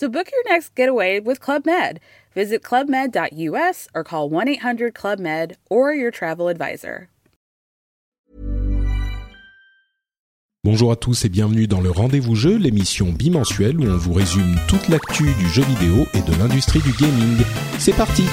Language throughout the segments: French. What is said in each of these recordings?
So book your next getaway with Club Med. Visit clubmed.us or call 1 800 Club Med or your travel advisor. Bonjour à tous et bienvenue dans le Rendez-vous Jeu, l'émission bimensuelle où on vous résume toute l'actu du jeu vidéo et de l'industrie du gaming. C'est parti!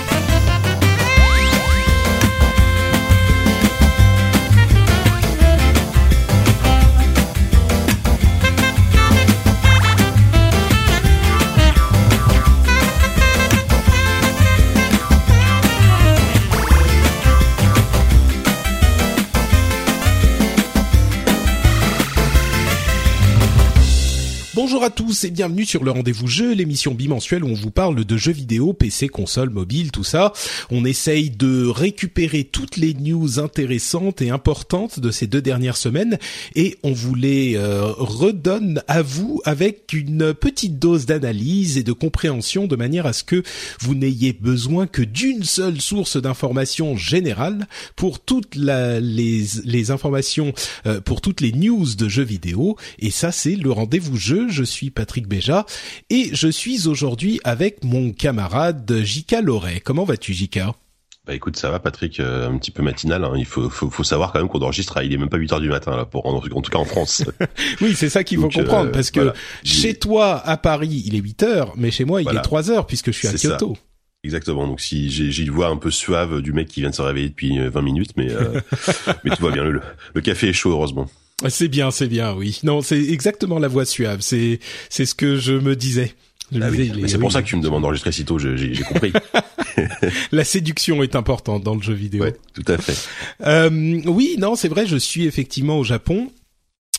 À tous et bienvenue sur le rendez-vous jeu, l'émission bimensuelle où on vous parle de jeux vidéo, PC, console, mobile, tout ça. On essaye de récupérer toutes les news intéressantes et importantes de ces deux dernières semaines et on vous les euh, redonne à vous avec une petite dose d'analyse et de compréhension de manière à ce que vous n'ayez besoin que d'une seule source d'information générale pour toutes les informations, euh, pour toutes les news de jeux vidéo. Et ça, c'est le rendez-vous jeu je suis Patrick Béja et je suis aujourd'hui avec mon camarade Jika Loret. Comment vas-tu Jika bah écoute, ça va Patrick, euh, un petit peu matinal. Hein. Il faut, faut, faut, savoir quand même qu'on enregistre. Il est même pas 8 heures du matin là, pour en, en tout cas en France. oui, c'est ça qu'il faut comprendre euh, parce que chez toi à Paris il est 8 heures, mais chez moi il est 3 heures puisque je suis à Kyoto. Ça. Exactement. Donc si j'ai une voix un peu suave du mec qui vient de se réveiller depuis 20 minutes, mais euh, mais tout va bien. Le, le café est chaud heureusement. C'est bien, c'est bien, oui. Non, c'est exactement la voix suave. C'est c'est ce que je me disais. Ah c'est pour ça que tu me demandes d'enregistrer si tôt. J'ai compris. la séduction est importante dans le jeu vidéo. Ouais, tout à fait. Euh, oui, non, c'est vrai. Je suis effectivement au Japon.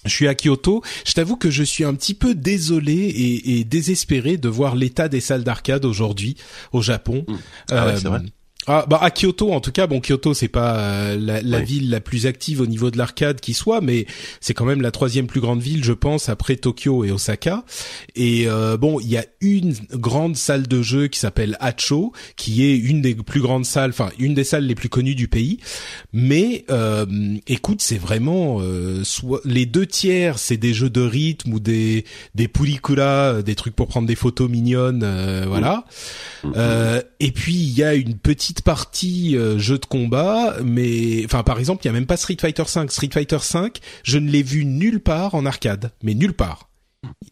Je suis à Kyoto. Je t'avoue que je suis un petit peu désolé et, et désespéré de voir l'état des salles d'arcade aujourd'hui au Japon. Mmh. Ah ouais, c'est vrai. Euh, ah, bah à Kyoto en tout cas, bon Kyoto c'est pas euh, la, la ville la plus active au niveau de l'arcade qui soit, mais c'est quand même la troisième plus grande ville, je pense, après Tokyo et Osaka. Et euh, bon, il y a une grande salle de jeu qui s'appelle Hacho, qui est une des plus grandes salles, enfin une des salles les plus connues du pays. Mais euh, écoute, c'est vraiment soit les deux tiers, c'est des jeux de rythme ou des des pulikura, des trucs pour prendre des photos mignonnes, voilà. Mmh. et puis il y a une petite partie euh, jeu de combat, mais enfin par exemple, il y a même pas Street Fighter 5. Street Fighter 5, je ne l'ai vu nulle part en arcade, mais nulle part.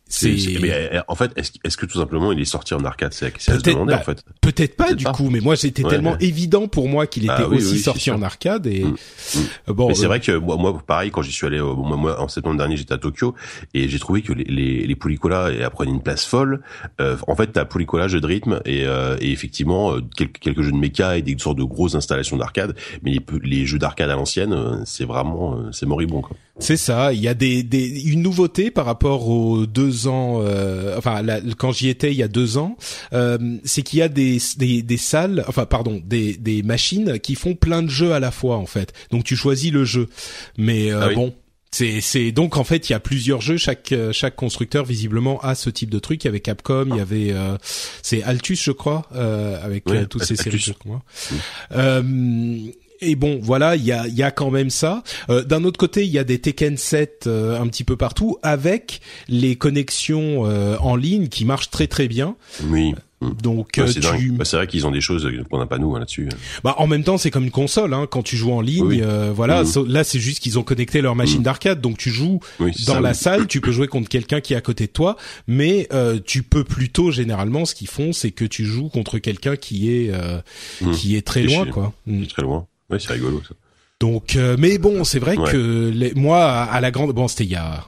C'est mais euh, en fait est-ce est-ce que tout simplement il est sorti en arcade c'est à se demander bah, en fait. Peut-être pas du coup mais moi c'était tellement évident pour moi qu'il était ah aussi sorti en arcade et mm. Mm. bon mais c'est euh, vrai que moi, moi pareil quand j'y suis allé moi, moi en septembre dernier j'étais à Tokyo et j'ai trouvé que les les, les Pulicola prenaient une place folle. Euh, en fait t'as Pulicola jeu de rythme et, euh, et effectivement euh, quelques, quelques jeux de méca et des sortes de grosses installations d'arcade mais les, les jeux d'arcade à l'ancienne c'est vraiment c'est moribond quoi. C'est ça, il y a des, des une nouveauté par rapport aux deux ans, euh, enfin quand j'y étais il y a deux ans, euh, c'est qu'il y a des, des, des salles, enfin pardon, des, des machines qui font plein de jeux à la fois en fait. Donc tu choisis le jeu, mais euh, ah bon. C'est, c'est donc en fait il y a plusieurs jeux. Chaque chaque constructeur visiblement a ce type de truc. Il y avait Capcom il y avait euh, c'est Altus je crois euh, avec toutes ces séries et bon, voilà, il y a, y a quand même ça. Euh, D'un autre côté, il y a des Tekken 7 euh, un petit peu partout, avec les connexions euh, en ligne qui marchent très très bien. Oui. Donc euh, tu... bah, c'est vrai qu'ils ont des choses qu'on n'a pas nous hein, là-dessus. Bah en même temps c'est comme une console hein, quand tu joues en ligne voilà mmh. là c'est juste qu'ils ont connecté leur machine mmh. d'arcade donc tu joues dans la salle tu peux jouer contre quelqu'un qui est à côté de toi mais tu peux plutôt généralement ce qu'ils font c'est que tu joues contre quelqu'un qui est mmh. qui est très loin quoi. Très loin. Oui, c'est rigolo ça. Donc, euh, mais bon, c'est vrai que les, moi, à la grande, bon, c'était il y a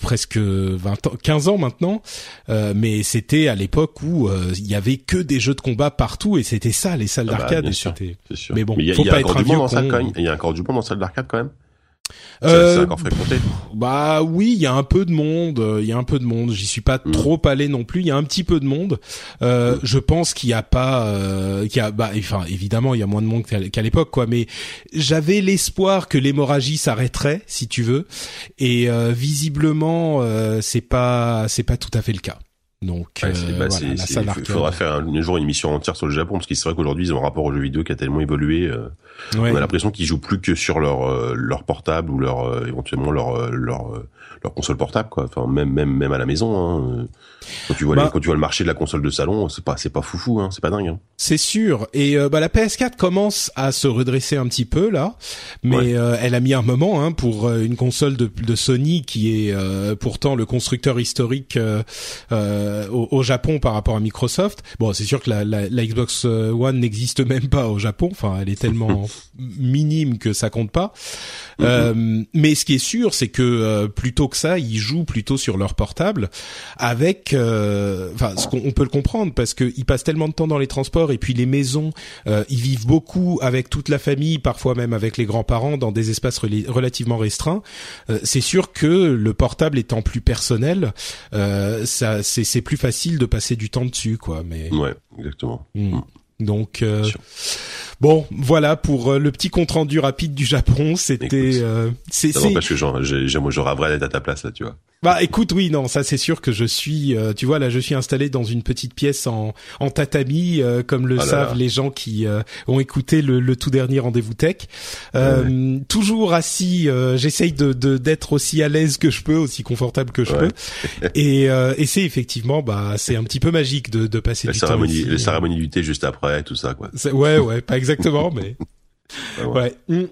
presque 20 ans, 15 ans maintenant, euh, mais c'était à l'époque où euh, il y avait que des jeux de combat partout et c'était ça les salles ah bah, d'arcade. Mais bon, il y a, faut pas être un vieux même. Il y a encore du bon dans salle d'arcade quand même. C'est encore fréquenté. Bah oui, il y a un peu de monde. Il y a un peu de monde. J'y suis pas mm. trop allé non plus. Il y a un petit peu de monde. Euh, mm. Je pense qu'il y a pas, euh, qu'il y a, bah, enfin évidemment, il y a moins de monde qu'à l'époque, quoi. Mais j'avais l'espoir que l'hémorragie s'arrêterait, si tu veux. Et euh, visiblement, euh, c'est pas, c'est pas tout à fait le cas. Donc, bah, il faudra faire un, jour une émission entière sur le Japon parce qu'il c'est vrai qu'aujourd'hui ils ont un rapport au jeu vidéo qui a tellement évolué. Euh, on a l'impression qu'ils jouent plus que sur leur euh, leur portable ou leur euh, éventuellement leur leur leur console portable quoi. Enfin même même même à la maison. Hein. Quand tu vois bah, quand tu vois le marché de la console de salon, c'est pas c'est pas foufou hein, c'est pas dingue. Hein. C'est sûr. Et euh, bah la PS4 commence à se redresser un petit peu là, mais euh, elle a mis un moment hein, pour euh, une console de, de Sony qui est pourtant le constructeur historique au, au, Japon par rapport à Microsoft. Bon, c'est sûr que la, la, la Xbox One n'existe même pas au Japon. Enfin, elle est tellement minime que ça compte pas. Mm-hmm. mais ce qui est sûr, c'est que plutôt que ça, ils jouent plutôt sur leur portable avec euh, enfin, ce qu'on peut le comprendre parce qu'ils passent tellement de temps dans les transports et puis les maisons, euh, ils vivent beaucoup avec toute la famille, parfois même avec les grands-parents dans des espaces relativement restreints. Euh, c'est sûr que le portable étant plus personnel, ça, c'est plus facile de passer du temps dessus, quoi. Mais ouais, exactement. Hmm. Donc bon, voilà pour le petit compte rendu rapide du Japon. C'était c'est parce que genre, j'aurais d'être à ta place là, tu vois. Bah écoute, oui, non, ça c'est sûr que je suis, euh, tu vois, là je suis installé dans une petite pièce en, en tatami, euh, comme le ah savent les gens qui euh, ont écouté le, le tout dernier rendez-vous tech. Toujours assis, j'essaye de d'être aussi à l'aise que je peux, aussi confortable que je peux, et, et c'est effectivement, bah c'est un petit peu magique de, de passer la du cérémonie, temps La cérémonie du thé juste après, tout ça, quoi. Ouais, ouais, pas exactement, mais ouais. ouais.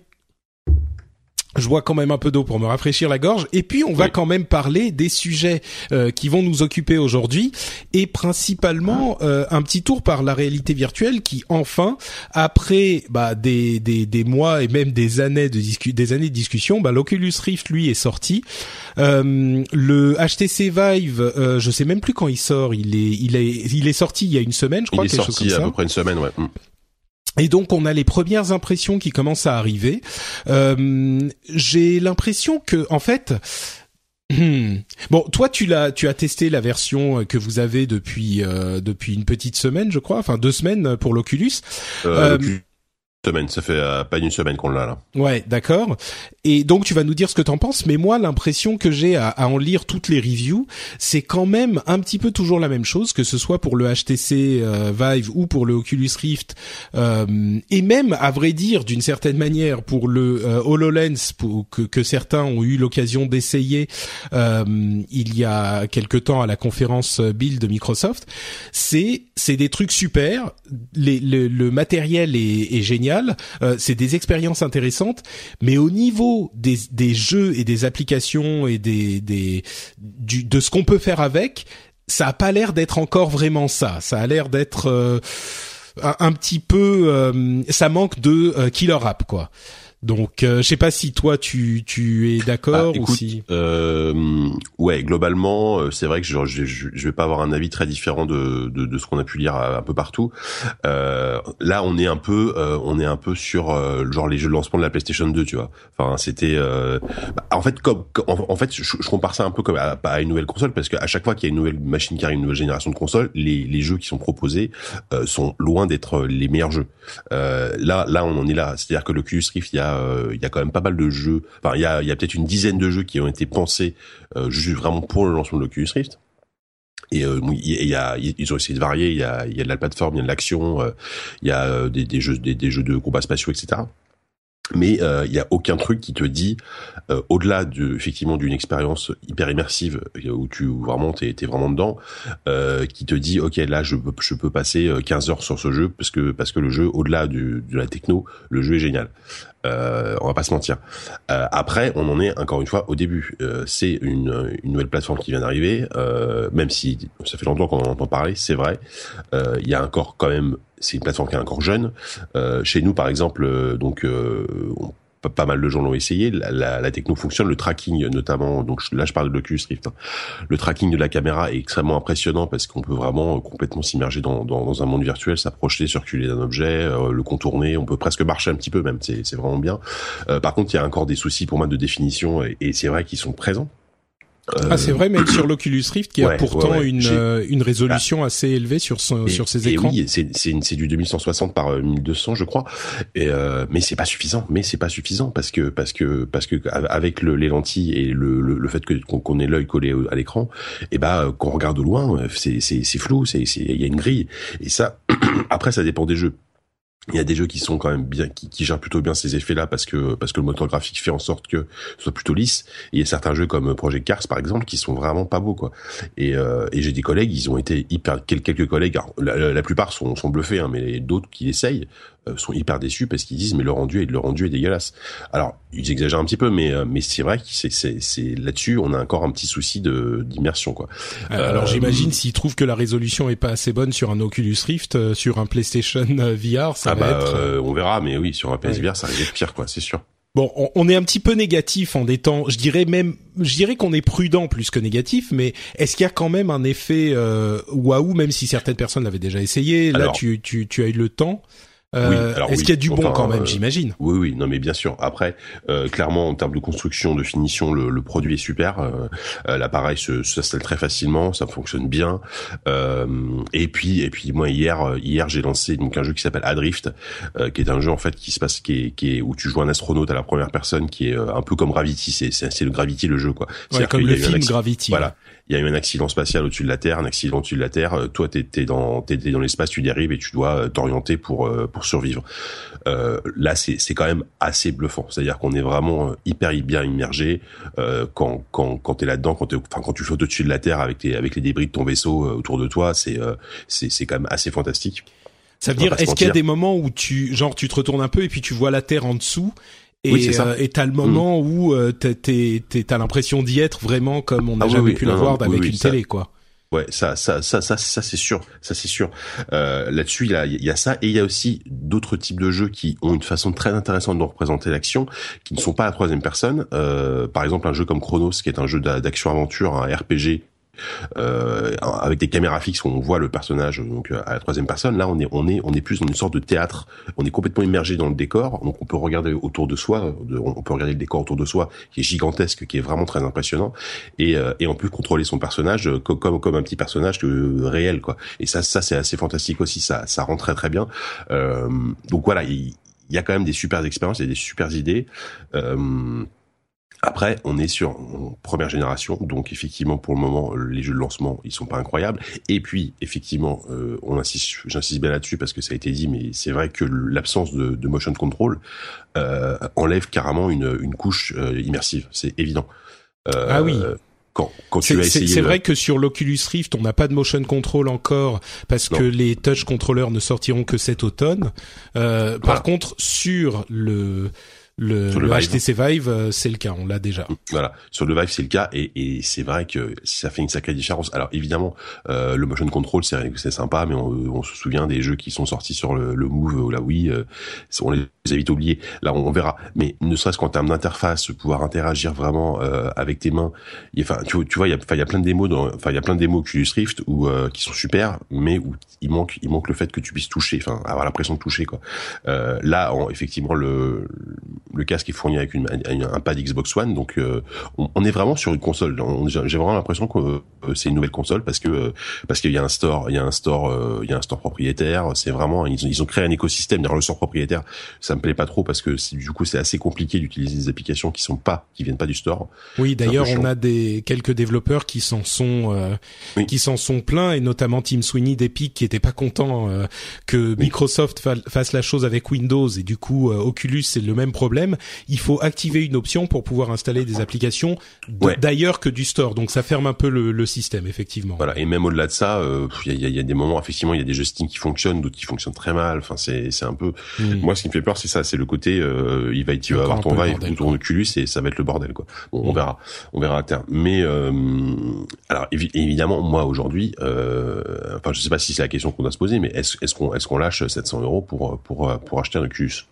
Je bois quand même un peu d'eau pour me rafraîchir la gorge. Et puis on va quand même parler des sujets euh, qui vont nous occuper aujourd'hui. Et principalement euh, un petit tour par la réalité virtuelle qui enfin après bah, des, des, des mois et même des années de discu des années de discussion bah, l'Oculus Rift lui est sorti. Euh, le HTC Vive je sais même plus quand il sort. Il est il est il est sorti il y a une semaine je crois il est sorti à peu près une semaine ouais. Mm. Et donc on a les premières impressions qui commencent à arriver. Euh, J'ai l'impression que en fait. Bon, toi, tu l'as, tu as testé la version que vous avez depuis euh, depuis une petite semaine, je crois, enfin deux semaines pour l'Oculus. Euh, euh semaine, ça fait euh, pas une semaine qu'on l'a là. Ouais, d'accord. Et donc tu vas nous dire ce que t'en penses, mais moi l'impression que j'ai à, en lire toutes les reviews, c'est quand même un petit peu toujours la même chose, que ce soit pour le HTC euh, Vive ou pour le Oculus Rift, euh, et même à vrai dire d'une certaine manière pour le Hololens, pour, que, que, certains ont eu l'occasion d'essayer il y a quelque temps à la conférence Build de Microsoft, c'est c'est des trucs super, les, le, le matériel est, est génial euh, c'est des expériences intéressantes, mais au niveau des, jeux et des applications et des, de ce qu'on peut faire avec, ça a pas l'air d'être encore vraiment ça. Ça a l'air d'être euh, un, petit peu, euh, ça manque de killer app quoi. Donc, euh, je sais pas si toi tu tu es d'accord bah, ou si. Euh, ouais, globalement, euh, c'est vrai que je, je, je vais pas avoir un avis très différent de de, de ce qu'on a pu lire un peu partout. Euh, là, on est un peu euh, on est un peu sur euh, genre les jeux de lancement de la PlayStation 2, tu vois. Enfin, c'était bah, en fait comme en, fait je, je, compare ça un peu comme à, à une nouvelle console parce qu'à chaque fois qu'il y a une nouvelle machine qui arrive, une nouvelle génération de consoles, les les jeux qui sont proposés sont loin d'être les meilleurs jeux. là là, on en est là, c'est-à-dire que le Oculus Rift, il y a euh, il y a quand même pas mal de jeux. Enfin, il y a, il y a peut-être une dizaine de jeux qui ont été pensés euh, juste vraiment pour le lancement de l'Oculus Rift. Et euh, il y a, ils ont essayé de varier. Il y a, de la plateforme, il y a de l'action, il y a des, jeux, des, des, jeux de combats spatiaux, etc mais il euh, y a aucun truc qui te dit euh, au-delà de effectivement d'une expérience hyper immersive euh, où tu vraiment t'es es vraiment dedans euh, qui te dit ok là je peux je peux passer 15 heures sur ce jeu parce que parce que le jeu au-delà de la techno le jeu est génial euh, on va pas se mentir. Euh, après, on en est encore une fois au début. Euh, c'est une, une, nouvelle plateforme qui vient d'arriver, euh, même si ça fait longtemps qu'on en entend parler, c'est vrai. Il y a encore quand même, c'est une plateforme qui est encore jeune. chez nous, par exemple, donc pas, mal de gens l'ont essayé. La, la, la, techno fonctionne, le tracking notamment. Donc là, je parle de l'Oculus Rift. Hein. Le tracking de la caméra est extrêmement impressionnant parce qu'on peut vraiment complètement s'immerger dans, dans, dans, un monde virtuel, s'approcher, circuler d'un objet, le contourner. On peut presque marcher un petit peu même. C'est vraiment bien. par contre, il y a encore des soucis pour moi de définition et, et c'est vrai qu'ils sont présents ah, c'est vrai, mais sur l'Oculus Rift, qui a pourtant une euh, une résolution ah. assez élevée sur son, sur ses écrans. Et oui, c'est c'est du 2160 par 1200, euh, je crois. Et euh, mais c'est pas suffisant. Mais c'est pas suffisant parce que parce que parce que avec le, les lentilles et le le, fait que qu'on ait l'œil collé à l'écran, et eh ben bah, quand on regarde de loin, c'est flou, c'est il y a une grille. Et ça, après, ça dépend des jeux. Il y a des jeux qui sont quand même bien, qui, gèrent plutôt bien ces effets-là parce que parce que le moteur graphique fait en sorte que ce soit plutôt lisse. Il y a certains jeux comme Project Cars par exemple qui sont vraiment pas beaux quoi. Et, euh, et j'ai des collègues, ils ont été hyper quelques collègues, la, plupart sont, bluffés, hein, mais d'autres qui essayent sont hyper déçus parce qu'ils disent mais le rendu est le rendu est dégueulasse. Alors ils exagèrent un petit peu, mais euh, mais c'est vrai que c'est c'est là-dessus on a encore un petit souci de d'immersion quoi. Alors j'imagine s'ils trouvent que la résolution est pas assez bonne sur un Oculus Rift, sur un PlayStation VR, ça ah va bah, être. on verra, mais oui sur un PSVR ça risque d'être pire quoi, c'est sûr. Bon, on, est un petit peu négatif en des temps. Je dirais même, je dirais qu'on est prudent plus que négatif, mais est-ce qu'il y a quand même un effet euh, waouh, même si certaines personnes l'avaient déjà essayé Là, tu, tu, tu as eu le temps? Euh, Est-ce qu'il y a du bon quand même, euh, j'imagine? Oui, oui, non, mais bien sûr. Après, euh, clairement, en termes de construction, de finition, le, le produit est super. Euh, L'appareil s'installe très facilement, ça fonctionne bien. et puis, et puis, moi hier, hier, j'ai lancé donc un jeu qui s'appelle Adrift, qui est un jeu en fait qui se passe, qui est, qui est où tu joues un astronaute à la première personne, qui est un peu comme Gravity. C'est, c'est le Gravity le jeu, quoi. Ouais, comme le film Gravity. Voilà il y a eu un accident spatial au-dessus de la Terre, un accident au-dessus de la Terre. Euh, toi, t'es es dans t'es dans l'espace, tu dérives et tu dois euh, t'orienter pour euh, pour survivre. Euh, là, c'est c'est quand même assez bluffant. C'est-à-dire qu'on est vraiment hyper bien immergé euh, quand quand quand t'es là-dedans, quand enfin quand tu flottes au-dessus de la Terre avec les avec les débris de ton vaisseau autour de toi, c'est c'est c'est quand même assez fantastique. Ça veut dire, est-ce qu'il y a des moments où tu, genre, tu te retournes un peu et puis tu vois la Terre en dessous et oui, euh, t'as le moment mm. où euh, t'as l'impression d'y être vraiment comme on n'a ah jamais pu l'avoir avec une télé, quoi. Ouais, ça, ça, ça, ça, ça c'est sûr, ça c'est sûr. Euh, Là-dessus, il y a, il y a ça, et il y a aussi d'autres types de jeux qui ont une façon très intéressante de représenter l'action, qui ne sont pas à la troisième personne. Euh, par exemple, un jeu comme Chronos, qui est un jeu d'action-aventure, un RPG euh, avec des caméras fixes où on voit le personnage donc à la troisième personne. Là, on est on est on est plus dans une sorte de théâtre. On est complètement immergé dans le décor, donc on peut regarder autour de soi, on peut regarder le décor autour de soi qui est gigantesque, qui est vraiment très impressionnant, et euh, et on peut contrôler son personnage comme comme, comme un petit personnage que, réel quoi. Et ça ça c'est assez fantastique aussi, ça ça rend très très bien. Euh, donc voilà, il, y a quand même des super expériences, il y a des super idées. Euh, après, on est sur première génération, donc effectivement pour le moment les jeux de lancement ils sont pas incroyables. Et puis effectivement, euh, on insiste, j'insiste bien là-dessus parce que ça a été dit, mais c'est vrai que l'absence de, de, motion control euh, enlève carrément une, une couche euh, immersive, c'est évident. Euh, ah oui. Quand, quand tu as essayé, c'est vrai que sur l'Oculus Rift, on n'a pas de motion control encore parce que les touch controllers ne sortiront que cet automne. Par contre, sur le le, le, HTC Vive, euh, c'est le cas, on l'a déjà. Voilà, sur le Vive, c'est le cas, et, et c'est vrai que ça fait une sacrée différence. Alors évidemment, euh, le motion control, c'est c'est sympa, mais on, on, se souvient des jeux qui sont sortis sur le, le Move ou la Wii, euh, on les a vite oubliés. Là, on, verra. Mais ne serait-ce qu'en termes d'interface, pouvoir interagir vraiment euh, avec tes mains. Enfin, tu, tu vois, il y a, y a plein de démos, enfin, il y a plein de démos Oculus Rift où qui sont super, mais où il manque, il manque le fait que tu puisses toucher, enfin, avoir l'impression de toucher, quoi. là, effectivement, le le casque est fourni avec une, un pad Xbox One, donc euh, on, est vraiment sur une console. J'ai vraiment l'impression que euh, c'est une nouvelle console parce que euh, parce qu'il y a un store, il y a un store, il y a un store propriétaire. C'est vraiment ils, ont créé un écosystème. D'ailleurs, le store propriétaire, ça me plaît pas trop parce que du coup c'est assez compliqué d'utiliser des applications qui sont pas, qui viennent pas du store. Oui, d'ailleurs, on a des quelques développeurs qui s'en sont qui s'en sont pleins et notamment Tim Sweeney d'Epic qui était pas content que Microsoft fasse la chose avec Windows et du coup Oculus c'est le même problème il faut activer une option pour pouvoir installer des applications d'ailleurs que du store. Donc ça ferme un peu le, système, effectivement. Voilà. Et même au-delà de ça, euh, il y, a, des moments, effectivement, il y a des jeux Steam qui fonctionnent, d'autres qui fonctionnent très mal. Enfin, c'est c'est un peu. Moi, ce qui me fait peur, c'est ça, c'est le côté, euh, il va, tu vas avoir ton Vive ou ton Oculus et ça va être le bordel, quoi. on verra, on verra à terme. Mais euh, alors évidemment, moi aujourd'hui, enfin, je sais pas si c'est la question qu'on doit se poser, mais est-ce est-ce qu'on est-ce qu'on lâche 700 euros pour pour pour acheter un Oculus?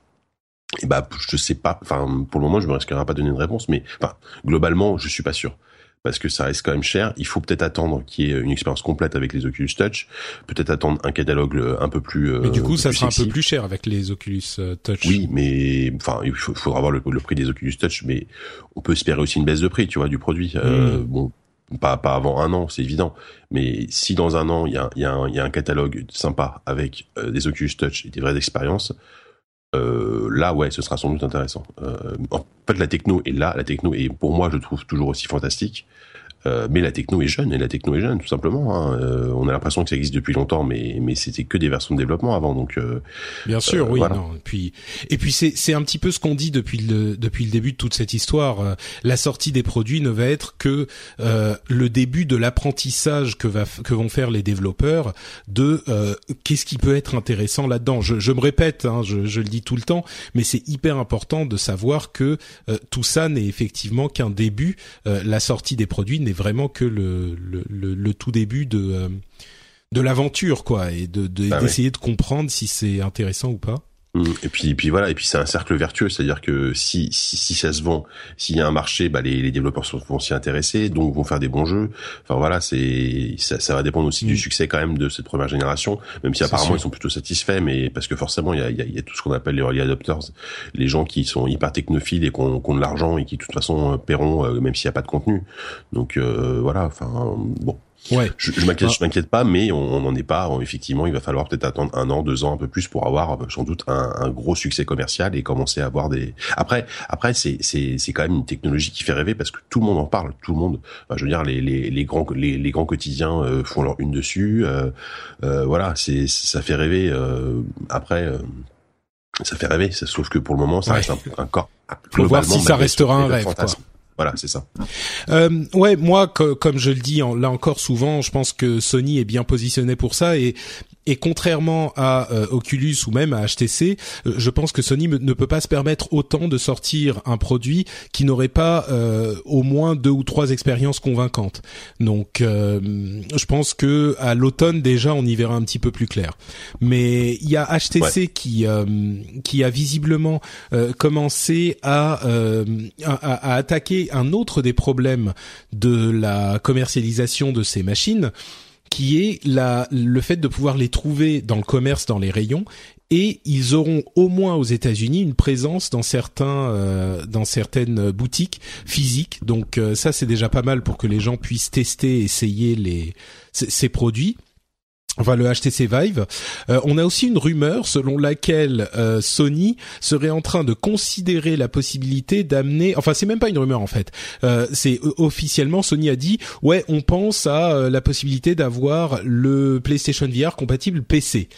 Bah, je sais pas. Enfin, pour le moment, je me risquerai pas de donner une réponse, mais enfin, globalement, je suis pas sûr parce que ça reste quand même cher. Il faut peut-être attendre qu'il y ait une expérience complète avec les Oculus Touch, peut-être attendre un catalogue euh, un peu plus. mais du coup, ça sera un peu plus cher avec les Oculus euh, Touch. Oui, mais enfin, il faudra voir le, prix des Oculus Touch, mais on peut espérer aussi une baisse de prix, tu vois, du produit. Euh, hmm. bon, pas pas avant un an, c'est évident. Mais si dans un an il y a, y, a un, y a un catalogue sympa avec des Oculus Touch et des vraies expériences, euh, là, ouais, ce sera sans doute intéressant. Euh, en fait, la techno est là, la techno est pour moi, je trouve toujours aussi fantastique. Euh, mais la techno est jeune et la techno est jeune tout simplement. Hein. Euh, on a l'impression que ça existe depuis longtemps, mais mais c'était que des versions de développement avant, donc. Euh, Bien sûr, oui. Non. Et puis et puis c'est c'est un petit peu ce qu'on dit depuis le depuis le début de toute cette histoire. la sortie des produits ne va être que le début de l'apprentissage que va que vont faire les développeurs de qu'est-ce qui peut être intéressant là-dedans. Je, je me répète, hein, je, je le dis tout le temps, mais c'est hyper important de savoir que tout ça n'est effectivement qu'un début. la sortie des produits n'est vraiment que le, le, le, tout début de euh, de l'aventure quoi et de bah d'essayer de, comprendre si c'est intéressant ou pas. Mmh. Et puis, et puis voilà, et puis c'est un cercle vertueux, c'est-à-dire que si, si, si ça se vend, s'il y a un marché, bah les, les développeurs vont s'y intéresser, donc vont faire des bons jeux. Enfin voilà, c'est ça, ça va dépendre aussi du mmh. succès quand même de cette première génération, même si apparemment ils sont plutôt satisfaits, mais parce que forcément il y a, il y a, tout ce qu'on appelle les early adopters, les gens qui sont hyper technophiles et qui ont, de l'argent et qui de toute façon euh, paieront euh, même s'il n'y a pas de contenu. Donc euh, voilà, enfin bon, Ouais. Je, je m'inquiète, je m'inquiète pas, mais on n'en est pas. Effectivement, il va falloir peut-être attendre un an, deux ans, un peu plus pour avoir euh, sans doute un, un, gros succès commercial et commencer à avoir des. Après, après, c'est c'est c'est quand même une technologie qui fait rêver parce que tout le monde en parle, tout le monde. je veux dire, les les les grands les, les grands quotidiens euh, font leur une dessus. Euh, euh, voilà, c'est ça fait rêver. Euh, après. ça fait rêver, sauf que pour le moment, ça reste un, un corps. Faut voir si ça restera un rêve. Quoi. Voilà, c'est ça. Euh, ouais, moi, comme je le dis là encore souvent, je pense que Sony est bien positionné pour ça et et contrairement à euh, Oculus ou même à HTC, euh, je pense que Sony ne peut pas se permettre autant de sortir un produit qui n'aurait pas euh, au moins deux ou trois expériences convaincantes. Donc, je pense que à l'automne déjà, on y verra un petit peu plus clair. Mais il y a HTC qui qui a visiblement commencé à, à, à attaquer un autre des problèmes de la commercialisation de ces machines qui est la, le fait de pouvoir les trouver dans le commerce, dans les rayons, et ils auront au moins aux États-Unis une présence dans certains, euh, dans certaines boutiques physiques. Donc euh, ça, c'est déjà pas mal pour que les gens puissent tester, essayer les ces produits enfin le HTC Vive. Euh, on a aussi une rumeur selon laquelle euh, Sony serait en train de considérer la possibilité d'amener, enfin c'est même pas une rumeur en fait, euh, c'est officiellement Sony a dit ouais on pense à la possibilité d'avoir le PlayStation VR compatible PC.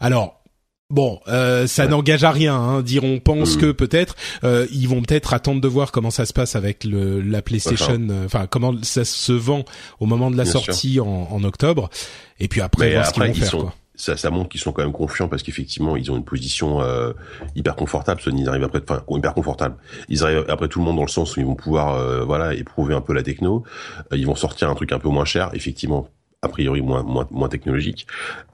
Alors Bon, euh, ça n'engage à rien. Hein, dire on pense mm. que peut-être euh, ils vont peut-être attendre de voir comment ça se passe avec le, la PlayStation, euh, enfin comment ça se vend au moment de la sortie en, en, octobre, et puis après voir ce qu'ils vont faire. quoi. Ça, ça montre qu'ils sont quand même confiants parce qu'effectivement ils ont une position euh, hyper confortable. Sony ils arrivent après, enfin hyper confortable. Ils arrivent après tout le monde dans le sens où ils vont pouvoir voilà éprouver un peu la techno. ils vont sortir un truc un peu moins cher. Effectivement, a priori moins moins, moins technologique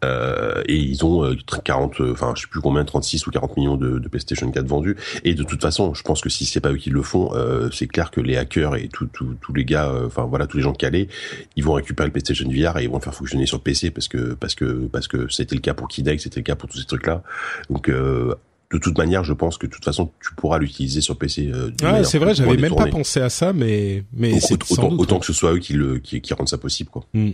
euh, et ils ont 40 euh, enfin je sais plus combien 36 ou 40 millions de, de PlayStation 4 vendus et de toute façon je pense que si c'est pas eux qui le font euh, c'est clair que les hackers et tous tous les gars euh, enfin voilà tous les gens calés ils vont récupérer le PlayStation VR et ils vont le faire fonctionner sur PC parce que parce que parce que c'était le cas pour Kinect c'était le cas pour tous ces trucs là donc euh, de toute manière, je pense que de toute façon, tu pourras l'utiliser sur PC. Euh, ah, c'est vrai, j'avais même pas pensé à ça, mais mais autant, autant, que ce soit eux qui le qui, qui rendent ça possible, quoi. Hmm.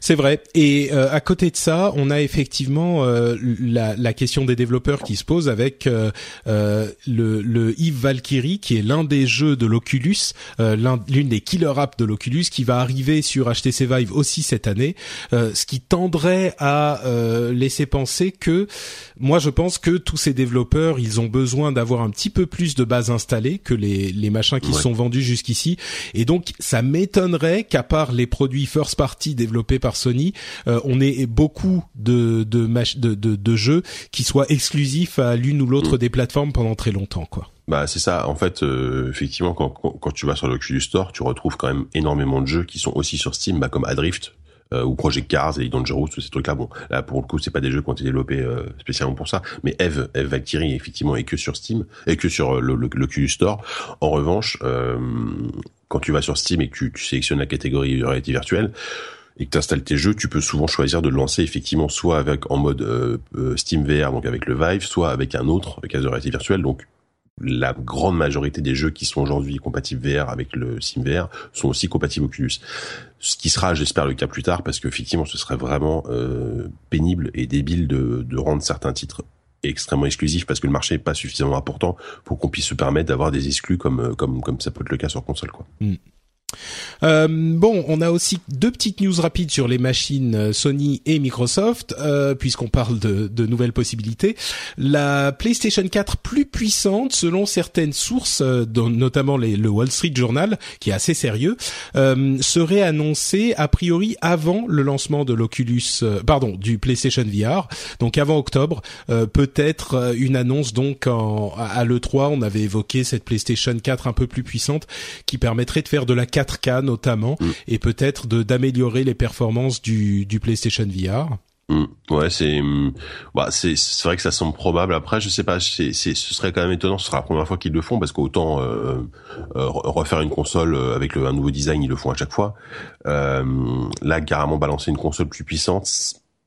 C'est vrai. Et euh, à côté de ça, on a effectivement euh, la, la, question des développeurs qui se pose avec euh, euh le, le Eve Valkyrie, qui est l'un des jeux de l'Oculus, l'une des killer apps de l'Oculus, qui va arriver sur HTC Vive aussi cette année, ce qui tendrait à laisser penser que, moi, je pense que tous ces développeurs ils ont besoin d'avoir un petit peu plus de base installée que les, les machins qui sont vendus jusqu'ici. Et donc, ça m'étonnerait qu'à part les produits first party développés par Sony, euh, on ait beaucoup de de, de, de, de jeux qui soient exclusifs à l'une ou l'autre mm. des plateformes pendant très longtemps, quoi. Bah c'est ça. En fait, euh, effectivement, quand, quand, tu vas sur l'Oculus Store, tu retrouves quand même énormément de jeux qui sont aussi sur Steam, bah, comme Adrift, euh, ou Project Cars et Dangerous, tous ces trucs-là. Bon, là pour le coup, c'est pas des jeux qui ont été développés euh, spécialement pour ça, mais Eve, Eve Valkyrie effectivement est que sur Steam et que sur le, le, le Store. En revanche, quand tu vas sur Steam et que tu, tu sélectionnes la catégorie réalité virtuelle, et que tu installes tes jeux, tu peux souvent choisir de le lancer effectivement soit avec en mode euh, Steam VR, donc avec le Vive, soit avec un autre casque de réalité virtuelle. Donc la grande majorité des jeux qui sont aujourd'hui compatibles VR avec le SimVR sont aussi compatibles Oculus. Ce qui sera, j'espère, le cas plus tard, parce qu'effectivement, ce serait vraiment euh, pénible et débile de, rendre certains titres extrêmement exclusifs parce que le marché n'est pas suffisamment important pour qu'on puisse se permettre d'avoir des exclus comme euh, ça peut être le cas sur console quoi. Mm. Euh, bon, on a aussi deux petites news rapides sur les machines euh, Sony et Microsoft, euh, puisqu'on parle de, de, nouvelles possibilités. La PlayStation 4 plus puissante, selon certaines sources, euh, dont notamment les, le Wall Street Journal, qui est assez sérieux, euh, serait annoncée a priori avant le lancement de l'Oculus, pardon, du PlayStation VR, donc avant octobre. Peut-être une annonce donc en, à l'E3, on avait évoqué cette PlayStation 4 un peu plus puissante, qui permettrait de faire de la 4 4K notamment, mm. et peut-être de d'améliorer les performances du, du PlayStation VR. Mm. Ouais, c'est mm, bah c'est c'est vrai que ça semble probable. Après, je sais pas, c'est ce serait quand même étonnant. Ce sera la première fois qu'ils le font parce qu'autant euh, euh, refaire une console euh, avec le, un nouveau design, ils le font à chaque fois. Euh, là, carrément balancer une console plus puissante,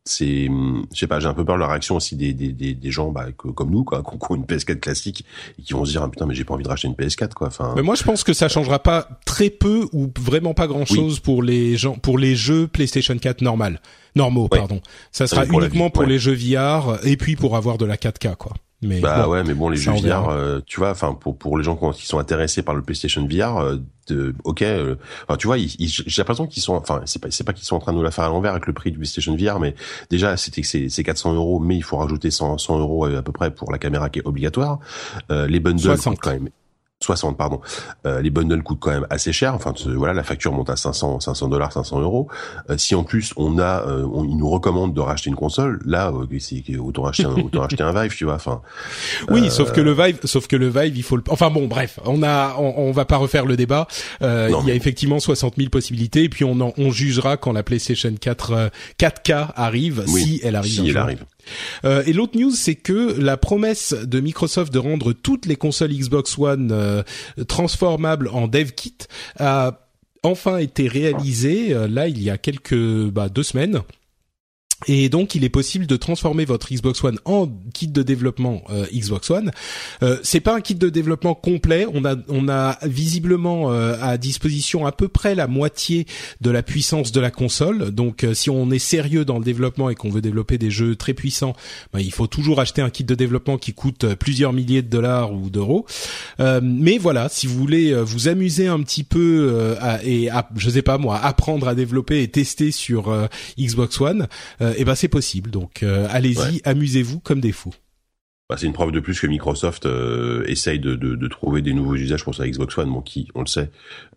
c'est je sais pas j'ai un peu peur de la réaction aussi des des des, des gens bah, comme nous quoi qui ont une PS4 classique et qui vont se dire ah, putain mais j'ai pas envie de racheter une PS4 quoi enfin. Mais moi je pense que ça changera pas très peu ou vraiment pas grand chose pour les gens pour les jeux PlayStation 4 normal normaux pardon. Ça sera uniquement pour les jeux VR et puis pour avoir de la 4K quoi mais bah ouais, mais bon, les jeux VR, euh, tu vois, enfin pour pour les gens qui sont intéressés par le PlayStation VR, euh, de, ok, euh, enfin tu vois, j'ai l'impression qu'ils sont, enfin c'est pas c'est pas qu'ils sont en train de nous la faire à l'envers avec le prix du PlayStation VR, mais déjà c'était c'est c'est 400 euros, mais il faut rajouter 100 100 euros à peu près pour la caméra qui est obligatoire. les bundles quand même 60 pardon. Euh, les bundles coûtent quand même assez cher. Enfin voilà, la facture monte à 500 500 dollars, 500 euros. Euh, si en plus on a, euh, on, ils nous recommandent de racheter une console, là euh, c'est autant racheter un, autant racheter un Vive, tu vois. Enfin. Oui, sauf que le Vive, sauf que le Vive, il faut le. Enfin bon, bref, on a, on, on va pas refaire le débat. il y a effectivement 60 000 possibilités, et puis on en, on jugera quand la PlayStation 4 4K arrive, si elle arrive. Si elle arrive. Euh, et l'autre news, c'est que la promesse de Microsoft de rendre toutes les consoles Xbox One euh, transformables en dev kit a enfin été réalisée. Euh, là, il y a quelques bah, deux semaines. Et donc, il est possible de transformer votre Xbox One en kit de développement euh, Xbox One. Euh, c'est pas un kit de développement complet. On a, on a visiblement euh, à disposition à peu près la moitié de la puissance de la console. Donc, euh, si on est sérieux dans le développement et qu'on veut développer des jeux très puissants, bah, il faut toujours acheter un kit de développement qui coûte plusieurs milliers de dollars ou d'euros. mais voilà, si vous voulez vous amuser un petit peu à, et, à, je sais pas moi, apprendre à développer et tester sur Xbox One et eh ben c'est possible. Donc euh, allez-y, amusez-vous comme des fous. Bah, c'est une preuve de plus que Microsoft euh, essaye de, de, de, trouver des nouveaux usages pour sa Xbox One, bon, qui, on le sait,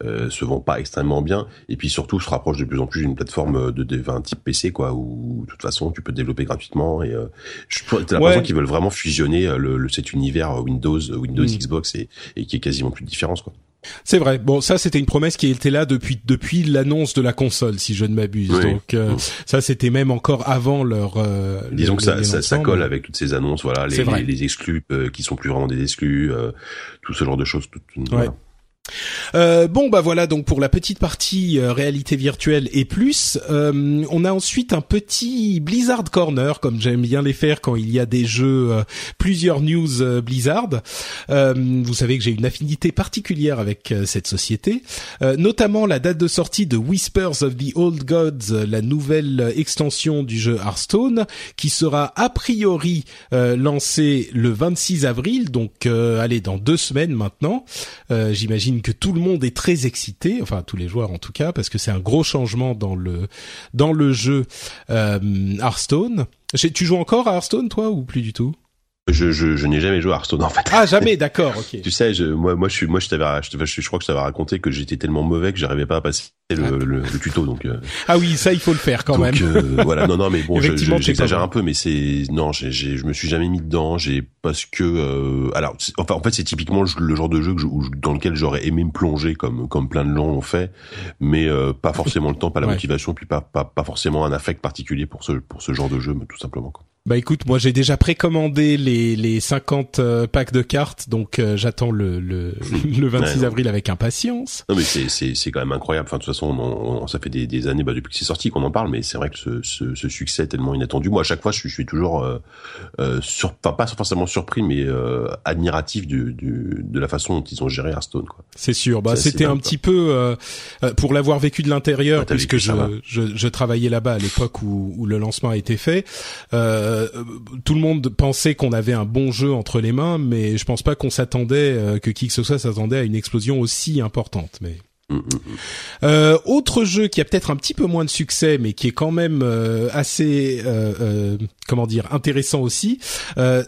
euh, se vend pas extrêmement bien, et puis surtout se rapproche de plus en plus d'une plateforme de, de un type PC, quoi, où de toute façon tu peux te développer gratuitement. Et euh, t'as l'impression qu'ils veulent vraiment fusionner le, le, cet univers Windows, Windows, mm. Xbox, et, et qui est quasiment plus de différence, quoi. C'est vrai. Bon, ça c'était une promesse qui était là depuis depuis l'annonce de la console, si je ne m'abuse. Donc euh, ça c'était même encore avant leur. Euh, Disons que ça, ça, ça, colle avec toutes ces annonces, voilà, les, les, les, exclus euh, qui sont plus vraiment des exclus, tout ce genre de choses. Tout, voilà. Euh, bon bah voilà donc pour la petite partie euh, réalité virtuelle et plus, euh, on a ensuite un petit Blizzard Corner comme j'aime bien les faire quand il y a des jeux, plusieurs news Blizzard. vous savez que j'ai une affinité particulière avec cette société, notamment la date de sortie de Whispers of the Old Gods, la nouvelle extension du jeu Hearthstone, qui sera a priori lancée le 26 avril, donc allez dans deux semaines maintenant. J'imagine que tout le monde est très excité, enfin tous les joueurs en tout cas, parce que c'est un gros changement dans le dans le jeu euh, Hearthstone. Tu joues encore à Hearthstone toi ou plus du tout? Je, je, je n'ai jamais joué à Hearthstone en fait. Ah jamais, d'accord, ok. tu sais, je, moi, moi, je suis, moi, je t'avais, je, je, crois que je t'avais raconté que j'étais tellement mauvais que j'arrivais pas à passer le, ah. le, le, tuto, donc. Euh. Ah oui, ça il faut le faire quand donc, même. Euh, voilà, non, non, mais bon, j'exagère un peu, mais c'est, non, j'ai, je me suis jamais mis dedans, j'ai parce que, euh, alors, enfin, en fait, c'est typiquement le genre de jeu que je, dans lequel j'aurais aimé me plonger, comme, comme plein de gens l'ont fait, mais euh, pas forcément le temps, pas la motivation, puis pas, pas, pas forcément un affect particulier pour ce, pour ce genre de jeu, mais tout simplement. Quoi. Bah écoute, moi j'ai déjà précommandé les les 50 euh, packs de cartes, donc euh, j'attends le le, le 26 avril avec impatience. Non mais c'est c'est c'est quand même incroyable. Enfin de toute façon, on, ça fait des, des années bah, depuis que c'est sorti qu'on en parle, mais c'est vrai que ce, ce, ce succès est tellement inattendu. Moi à chaque fois, je, je suis toujours euh, euh sur, enfin pas forcément surpris, mais euh, admiratif du, du, de la façon dont ils ont géré Hearthstone. Quoi. C'est sûr. Bah c'était un petit peu pour l'avoir vécu de l'intérieur, puisque je, je, je travaillais là-bas à l'époque où, où le lancement a été fait. Euh, euh, tout le monde pensait qu'on avait un bon jeu entre les mains, mais je pense pas qu'on s'attendait euh, que qui que ce soit s'attendait à une explosion aussi importante. Mais euh, autre jeu qui a peut-être un petit peu moins de succès, mais qui est quand même euh, assez, euh, euh comment dire, intéressant aussi,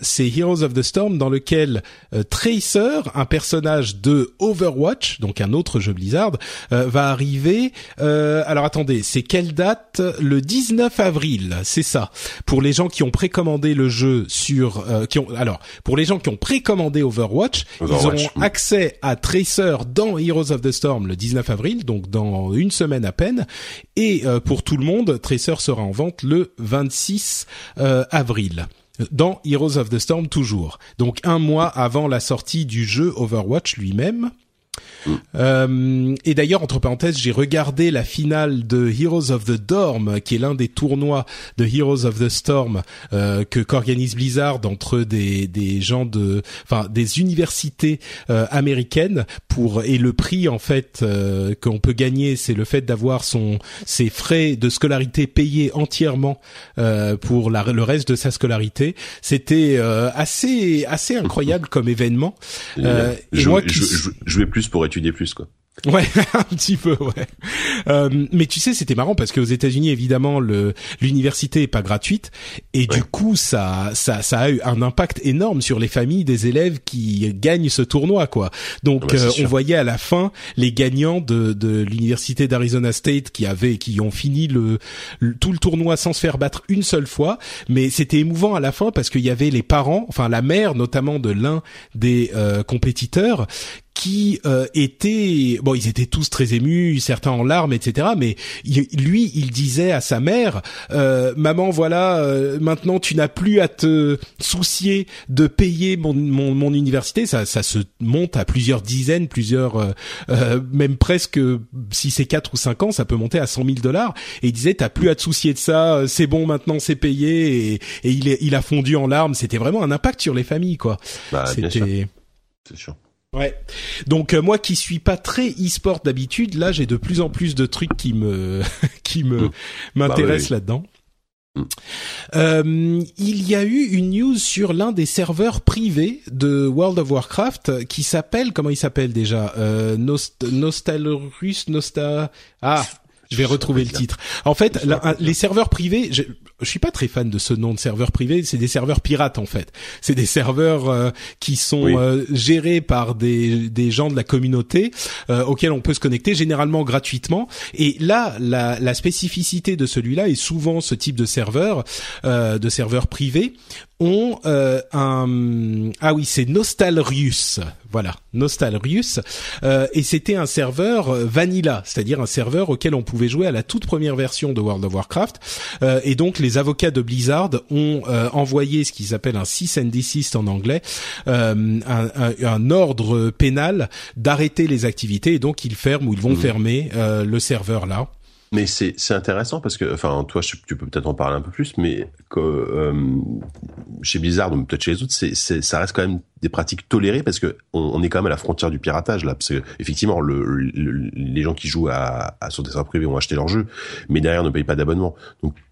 c'est Heroes of the Storm, dans lequel Tracer, un personnage de Overwatch, donc un autre jeu Blizzard, va arriver. alors attendez, c'est quelle date? Le 19 avril, c'est ça. Pour les gens qui ont précommandé le jeu sur, qui ont, alors pour les gens qui ont précommandé Overwatch, ils auront accès à Tracer dans Heroes of the Storm le 19 19 avril, donc dans une semaine à peine. Et euh, pour tout le monde, Tracer sera en vente le 26 euh, avril dans Heroes of the Storm toujours. Donc un mois avant la sortie du jeu Overwatch lui-même. Euh, et d'ailleurs, entre parenthèses, j'ai regardé la finale de Heroes of the Dorm, qui est l'un des tournois de Heroes of the Storm euh, que qu'organise Blizzard entre des des gens de, enfin, des universités euh, américaines pour et le prix en fait euh, qu'on peut gagner, c'est le fait d'avoir son ses frais de scolarité payés entièrement euh, pour la, le reste de sa scolarité. C'était assez assez incroyable comme événement. et moi, qui... je, je vais plus pour étudier plus quoi. Ouais, un petit peu, ouais. Euh, mais tu sais, c'était marrant parce qu'aux États-Unis, évidemment, le l'université est pas gratuite et du coup, ça, ça, ça a eu un impact énorme sur les familles des élèves qui gagnent ce tournoi, quoi. Donc, euh, on voyait à la fin les gagnants de de l'université d'Arizona State qui avaient, qui ont fini le, tout le tournoi sans se faire battre une seule fois. Mais c'était émouvant à la fin parce qu'il y avait les parents, enfin la mère notamment de l'un des euh, compétiteurs qui euh, étaient bon ils étaient tous très émus certains en larmes etc mais lui il disait à sa mère euh, maman voilà euh, maintenant tu n'as plus à te soucier de payer mon, mon, mon, université. Ça ça se monte à plusieurs dizaines plusieurs euh, euh, même presque si c'est quatre ou cinq ans ça peut monter à cent mille dollars. Et il disait t'as plus à te soucier de ça c'est bon maintenant c'est payé. Et, et il est, il a fondu en larmes. C'était vraiment un impact sur les familles quoi. Bah, c'était c'est sûr Ouais. Donc euh, moi qui suis pas très e-sport d'habitude, là j'ai de plus en plus de trucs qui me qui me mmh. m'intéressent bah là-dedans. Mmh. Euh, il y a eu une news sur l'un des serveurs privés de World of Warcraft qui s'appelle comment il s'appelle déjà euh, Nost Nostalrus Nosta ah je vais retrouver le titre. En fait, les serveurs privés, je, je suis pas très fan de ce nom de serveur privé. C'est des serveurs pirates en fait. C'est des serveurs euh, qui sont euh, gérés par des, des gens de la communauté euh, auxquels on peut se connecter généralement gratuitement. Et là, la, la spécificité de celui-là est souvent ce type de serveur, de serveur privé ont euh, un ah oui c'est Nostalrius voilà Nostalrius. Euh, et c'était un serveur euh, vanilla c'est-à-dire un serveur auquel on pouvait jouer à la toute première version de World of Warcraft. Euh, et donc les avocats de Blizzard ont euh, envoyé ce qu'ils appellent un cease and desist en anglais un, un, un, ordre pénal d'arrêter les activités. Et donc ils ferment ou ils vont mmh. fermer le serveur là mais c'est intéressant parce que enfin toi tu peux peut-être en parler un peu plus mais que euh, chez Blizzard ou peut-être chez les autres c'est ça reste quand même des pratiques tolérées parce que on, est quand même à la frontière du piratage là. Parce que effectivement le, les gens qui jouent à, à sur des serveurs privés ont acheté leur jeu mais derrière ne payent pas d'abonnement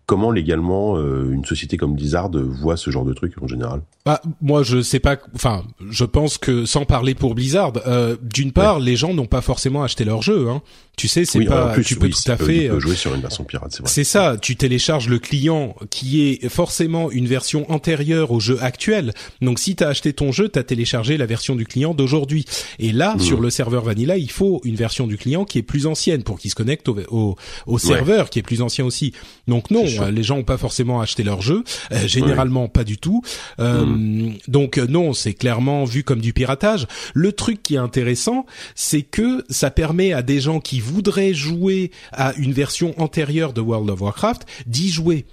comment légalement une société comme Blizzard voit ce genre de truc en général? Bah, moi je sais pas. Enfin, je pense que sans parler pour Blizzard, d'une part, les gens n'ont pas forcément acheté leur jeu. Hein. Tu sais, c'est pas. tu peux tout à fait jouer sur une version pirate. C'est vrai. C'est ça. Tu télécharges le client qui est forcément une version antérieure au jeu actuel. Donc si tu as acheté ton jeu, tu as téléchargé la version du client d'aujourd'hui. Et là, mmh. sur le serveur Vanilla, il faut une version du client qui est plus ancienne pour qu'il se connecte au, au, serveur qui est plus ancien aussi. Donc non, les gens ont pas forcément acheté leur jeu. Euh, généralement, pas du tout. Euh, mmh. Donc non, c'est clairement vu comme du piratage. Le truc qui est intéressant, c'est que ça permet à des gens qui voudraient jouer à une version antérieure de World of Warcraft d'y jouer.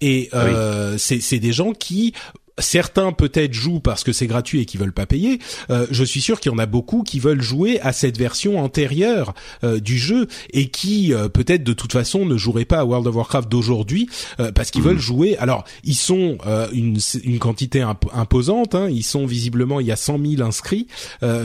Et euh, c'est des gens qui certains peut-être jouent parce que c'est gratuit et qui veulent pas payer. Euh, je suis sûr qu'il y en a beaucoup qui veulent jouer à cette version antérieure euh, du jeu et qui euh, peut-être de toute façon ne joueraient pas à World of Warcraft d'aujourd'hui parce qu'ils veulent mhm. jouer. Alors ils sont une, une quantité imposante. Hein. Ils sont visiblement il y a 100 000 inscrits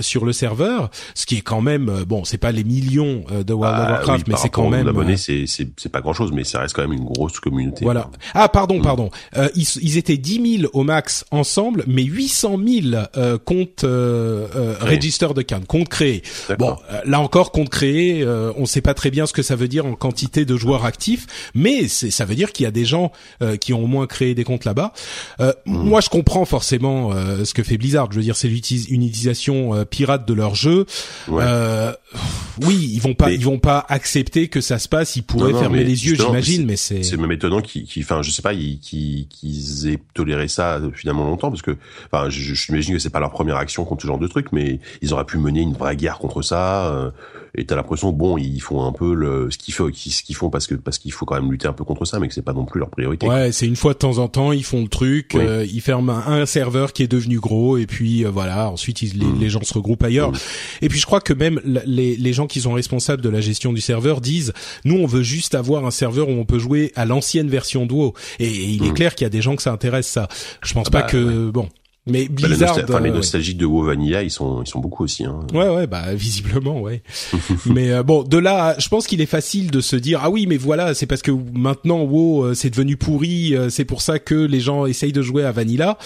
sur le serveur, ce qui est quand même bon. C'est pas les millions de World of ah Warcraft, mais c'est quand même. Abonnés, c'est c'est pas grand chose, mais ça reste quand même une grosse communauté. Voilà. Ah pardon, mm. pardon. ils, ils étaient 10 000 au max ensemble, mais 800 000 euh, comptes euh, euh, de comptes créés. Bon, euh, là encore comptes créés, on ne sait pas très bien ce que ça veut dire en quantité de joueurs actifs, mais ça veut dire qu'il y a des gens qui ont au moins créé des comptes là-bas. Hmm. Moi, je comprends forcément ce que fait Blizzard. Je veux dire, c'est une utilisation pirate de leur jeu. oui, ils vont pas, ils vont pas accepter que ça se passe. Ils pourraient fermer les yeux, j'imagine, mais c'est. C'est même étonnant qu'ils, enfin, je sais pas, qu'ils aient toléré ça finalement longtemps parce que enfin je j'imagine que c'est pas leur première action contre ce genre de truc mais ils auraient pu mener une vraie guerre contre ça euh, et t'as l'impression que bon ils font un peu le ce qu'ils font ce qu'ils font parce que parce qu'il faut quand même lutter un peu contre ça mais que c'est pas non plus leur priorité ouais c'est une fois de temps en temps ils font le truc euh, ils ferment un, serveur qui est devenu gros et puis euh, voilà ensuite ils, mm. les, gens se regroupent ailleurs mm. et puis je crois que même les, les gens qui sont responsables de la gestion du serveur disent nous on veut juste avoir un serveur où on peut jouer à l'ancienne version de WoW et, il est mm. clair qu'il y a des gens que ça intéresse ça je pense pas bah, que bon. Mais bah, Blizzard, enfin, les euh, nostalgiques de WoW Vanilla, ils sont ils sont beaucoup aussi. Hein. Ouais ouais bah visiblement ouais. mais euh, bon de là, je pense qu'il est facile de se dire ah oui mais voilà c'est parce que maintenant WoW euh, c'est devenu pourri, c'est pour ça que les gens essayent de jouer à Vanilla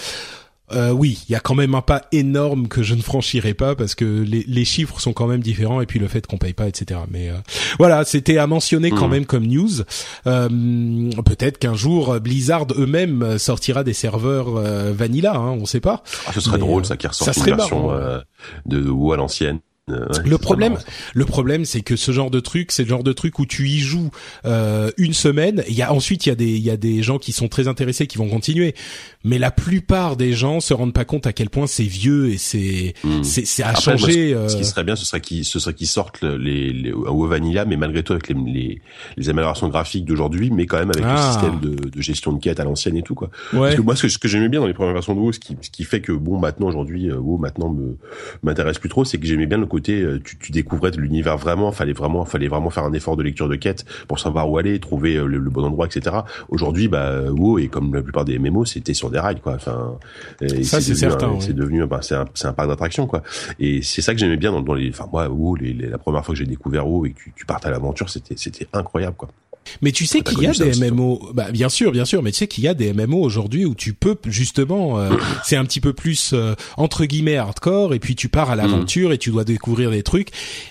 euh, oui, il y a quand même un pas énorme que je ne franchirai pas parce que les, les chiffres sont quand même différents et puis le fait qu'on paye pas, etc. Mais euh, voilà, c'était à mentionner quand mmh. même comme news. Euh, Peut-être qu'un jour Blizzard eux-mêmes sortira des serveurs euh, vanilla, hein, on sait pas. Ah, ce serait drôle ça qui ressort une version euh, de WoW à l'ancienne. Euh, le problème, le problème, c'est que ce genre de truc, c'est le genre de truc où tu y joues euh, une semaine. Il y a ensuite il y a des il y a des gens qui sont très intéressés qui vont continuer, mais la plupart des gens se rendent pas compte à quel point c'est vieux et c'est hmm. c'est c'est à changer. ce, qui euh, serait bien, ce serait qu'ils ce serait qu'ils sortent les, les WoW Vanilla, mais malgré tout avec les les, les améliorations graphiques d'aujourd'hui, mais quand même avec le ah. système de, de, gestion de quête à l'ancienne et tout quoi. Parce que moi, ce que, ce que j'aimais bien dans les premières versions de WoW, ce qui ce qui fait que bon maintenant aujourd'hui WoW maintenant me m'intéresse plus trop, c'est que j'aimais bien le côté euh, tu, tu découvrais l'univers vraiment, fallait vraiment, fallait vraiment faire un effort de lecture de quête pour savoir où aller, trouver euh, le, bon endroit, etc. Aujourd'hui, bah, WoW et comme la plupart des MMO, c'était sur des rails, quoi. Enfin, ça c'est certain. C'est devenu, bah, c'est un, c'est un parc d'attraction, quoi. Et c'est ça que j'aimais bien dans, les, enfin moi, WoW, les, la première fois que j'ai découvert WoW et que tu, tu partais à l'aventure, c'était, c'était incroyable, quoi. Mais tu sais qu'il y a des MMO, bah bien sûr, bien sûr, mais tu sais qu'il y a des MMO aujourd'hui où tu peux justement, euh, c'est un petit peu plus euh, entre guillemets hardcore, et puis tu pars à l'aventure et tu dois découvrir des trucs.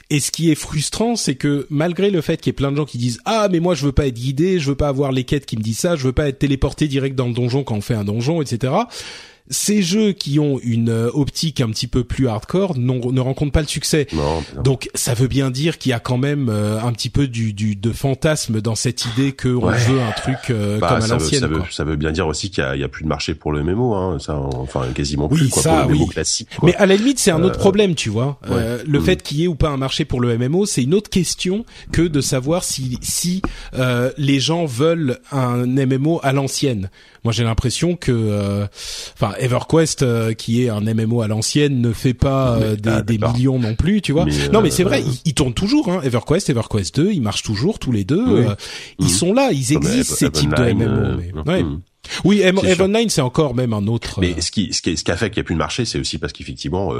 Et ce qui est frustrant, c'est que malgré le fait qu'il y ait plein de gens qui disent ah mais moi je veux pas être guidé, je veux pas avoir les quêtes qui me disent ça, je veux pas être téléporté direct dans le donjon quand on fait un donjon, etc ces jeux qui ont une euh, optique un petit peu plus hardcore ne rencontrent pas le succès. Donc ça veut bien dire qu'il y a quand même euh, un petit peu du, du de fantasme dans cette idée que on veut un truc euh, bah, comme à l'ancienne. Ça, veut, ça veut bien dire aussi qu'il y, y a, plus de marché pour le MMO, hein, ça, enfin quasiment plus quoi, ça, pour le MMO classique. Mais à la limite c'est un autre problème, tu vois. le mm. fait qu'il y ait ou pas un marché pour le MMO, c'est une autre question que de savoir si si les gens veulent un MMO à l'ancienne. Moi, j'ai l'impression que, euh, enfin, EverQuest, euh, qui est un MMO à l'ancienne, ne fait pas euh, des, ah, des millions non plus, tu vois. non, mais c'est vrai, ils, tournent toujours. Hein, EverQuest, EverQuest 2, ils marchent toujours tous les deux. ils mmh. sont là, ils existent ces types de MMO. Mais, ouais. Mmh. Oui, Evan c'est encore même un autre. Mais ce qui, ce qui, ce qui a fait qu'il n'y a plus de marché, c'est aussi parce qu'effectivement,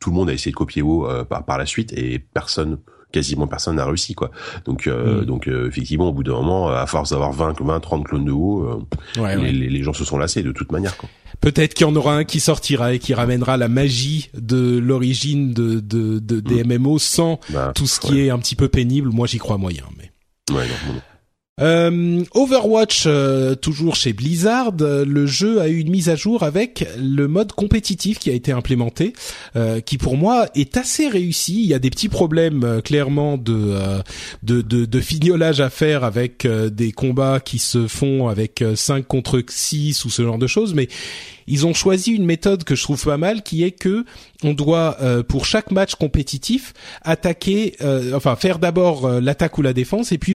tout le monde a essayé de copier WoW par, par la suite et personne quasiment personne n'a réussi quoi. Donc mm. donc effectivement au bout d'un moment à force d'avoir 20 20 30 clones de WoW les, les, gens se sont lassés de toute manière quoi. Peut-être qu'il y en aura un qui sortira et qui ramènera la magie de l'origine de, de, de, des MMO mm. sans bah, tout ce qui est un petit peu pénible. Moi, j'y crois moyen, mais. Ouais, non, euh, Overwatch, euh, toujours chez Blizzard, euh, le jeu a eu une mise à jour avec le mode compétitif qui a été implémenté, qui pour moi est assez réussi. Il y a des petits problèmes clairement de, de, de, de fignolage à faire avec des combats qui se font avec 5 contre 6 ou ce genre de choses, mais ils ont choisi une méthode que je trouve pas mal, qui est que on doit pour chaque match compétitif attaquer, enfin faire d'abord l'attaque ou la défense et puis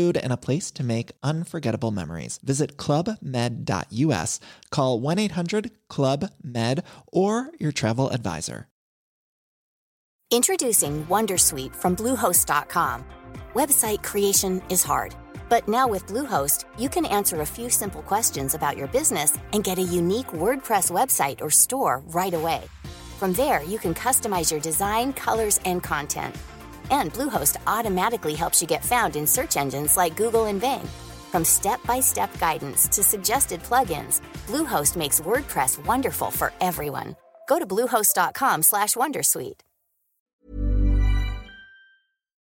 food, and a place to make unforgettable memories. Visit clubmed.us, call 1 800 Club Med, or your travel advisor. Introducing Wondersuite from Bluehost.com. Website creation is hard, but now with Bluehost, you can answer a few simple questions about your business and get a unique WordPress website or store right away. From there, you can customize your design, colors, and content and Bluehost automatically helps you get found in search engines like Google and Bing. From step-by-step guidance to suggested plugins, Bluehost makes WordPress wonderful for everyone. Go to bluehost.com/wondersuite.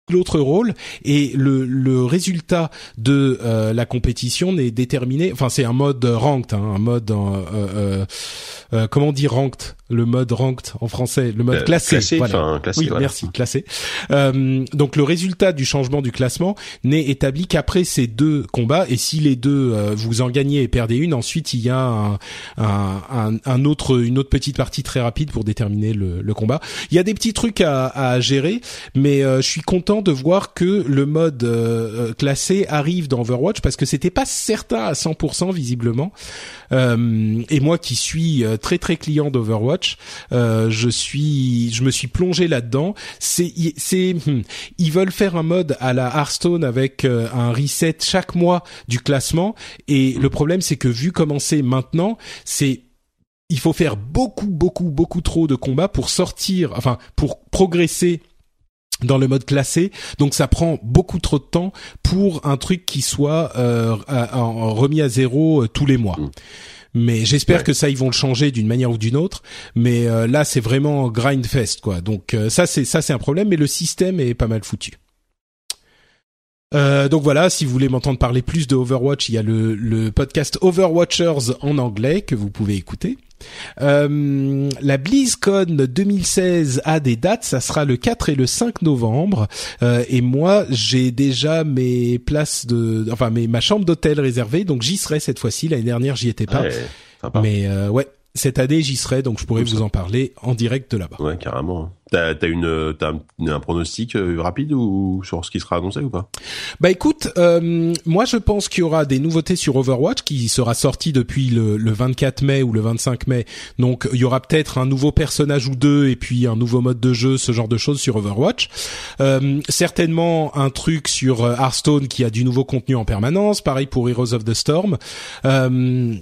L'autre rôle et le, le résultat de euh, la compétition n'est déterminé. Enfin, c'est un mode ranked, hein, un mode euh, euh, euh comment on dit ranked? Le mode ranked en français, le mode euh, classé. voilà. classé oui, merci, classé. Euh, donc le résultat du changement du classement n'est établi qu'après ces deux combats et si les deux euh, vous en gagnez et perdez une, ensuite il y a un, un, un, autre une autre petite partie très rapide pour déterminer le, le combat. Il y a des petits trucs à, à gérer, mais euh, je suis content de voir que le mode classé arrive dans Overwatch parce que c'était pas certain à 100% visiblement. et moi qui suis très très client d'Overwatch euh, je suis, je me suis plongé là-dedans. C'est, c'est, hmm, ils veulent faire un mode à la Hearthstone avec euh, un reset chaque mois du classement. Et le problème, c'est que vu commencer maintenant, c'est il faut faire beaucoup, beaucoup, beaucoup trop de combats pour sortir, enfin, pour progresser dans le mode classé, donc ça prend beaucoup trop de temps pour un truc qui soit euh, remis à zéro tous les mois. Mmh. Mais j'espère que ça ils vont le changer d'une manière ou d'une autre. Mais euh, là c'est vraiment grindfest quoi. Donc euh, ça c'est ça c'est un problème. Mais le système est pas mal foutu. Euh, donc voilà, si vous voulez m'entendre parler plus de Overwatch, il y a le, le podcast Overwatchers en anglais que vous pouvez écouter. Euh, la BlizzCon 2016 a des dates, ça sera le 4 et le 5 novembre. Euh, et moi, j'ai déjà mes places de, enfin mes ma chambre d'hôtel réservée, donc j'y serai cette fois-ci. L'année dernière, j'y étais pas. mais euh, ouais, cette année, j'y serai, donc je pourrais vous en parler en direct de là-bas. Ouais, carrément. T'as as une t'as un, pronostic euh, rapide ou sur ce qui sera annoncé ou pas? Bah écoute, euh, moi je pense qu'il y aura des nouveautés sur Overwatch qui sera sorti depuis le, le 24 mai ou le 25 mai. Donc il y aura peut-être un nouveau personnage ou deux et puis un nouveau mode de jeu, ce genre de choses sur Overwatch. Euh, certainement un truc sur euh, Hearthstone qui a du nouveau contenu en permanence. Pareil pour Heroes of the Storm. Euh,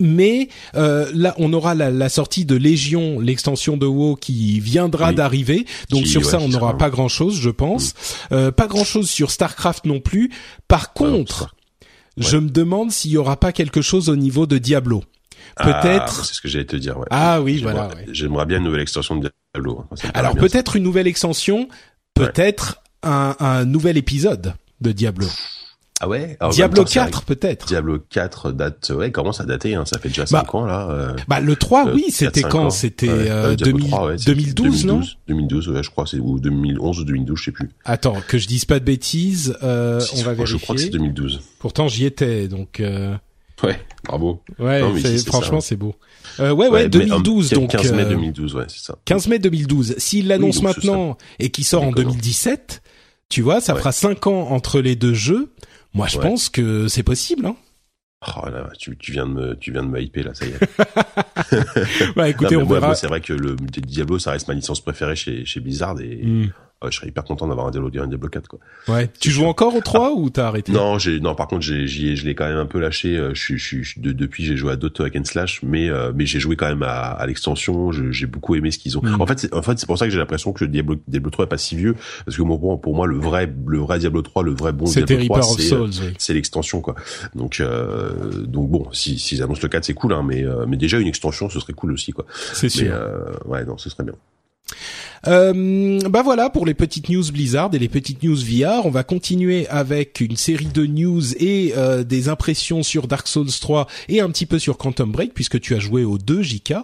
mais euh, là on aura la, la, sortie de Légion, l'extension de WoW qui viendra d'arriver. Donc sur ça on n'aura pas grand chose, je pense. Mm. Euh, pas grand chose sur Starcraft non plus. Par contre, je me demande s'il y aura pas quelque chose au niveau de Diablo. Ah, peut-être. c'est ce que j'allais te dire. Ouais. Ah oui, voilà. J'aimerais bien une nouvelle extension de Diablo. Alors peut-être une nouvelle extension, peut-être un, un nouvel épisode de Diablo. Ah ouais Diablo 4 peut-être. Diablo 4 date ouais, commence à dater hein, ça fait déjà 5 bah, ans là. Euh, bah le 3 euh, oui, c'était quand C'était euh, 2012 2012 non 2012 ouais, je crois c'est ou 2011 ou 2012, je sais plus. Attends, que je dise pas de bêtises, euh, on va vérifier. Je crois que c'est 2012. Pourtant j'y étais donc euh... Ouais, bravo. Ouais, franchement, c'est beau. Euh, ouais, ouais, 2012 donc. 15 mai 2012, ouais, c'est ça. 15 mai 2012. S'il l'annonce maintenant et qu'il sort en 2017, tu vois, ça fera 5 ans entre les deux jeux. Moi, je pense que c'est possible, hein. Oh là, tu, tu viens de me, tu viens de me hyper là, ça y est. bah écoutez, on verra. c'est vrai que le Diablo, ça reste ma licence préférée chez, chez Blizzard et, hmm je serais hyper content d'avoir un Diablo, un Diablo 4 quoi. Ouais. Tu joues encore au 3 ou t'as arrêté Non, j'ai non par contre j'ai je l'ai quand même un peu lâché. Euh, je suis je, de, depuis j'ai joué à d'autres hack and slash, mais euh, mais j'ai joué quand même à, à l'extension. J'ai beaucoup aimé ce qu'ils ont. Hmm. En fait c'est en fait c'est pour ça que j'ai l'impression que le Diablo Diablo 3 est pas si vieux parce que pour, pour moi le vrai le vrai Diablo 3 le vrai bon Diablo 3 c'est euh, l'extension quoi. Donc euh, donc bon si s'ils annoncent le 4 c'est cool hein, mais mais déjà une extension ce serait cool aussi quoi. C'est sûr. ouais non ce serait bien. Euh, bah voilà pour les petites news Blizzard et les petites news VR. On va continuer avec une série de news et euh, des impressions sur Dark Souls 3 et un petit peu sur Quantum Break puisque tu as joué aux deux JK.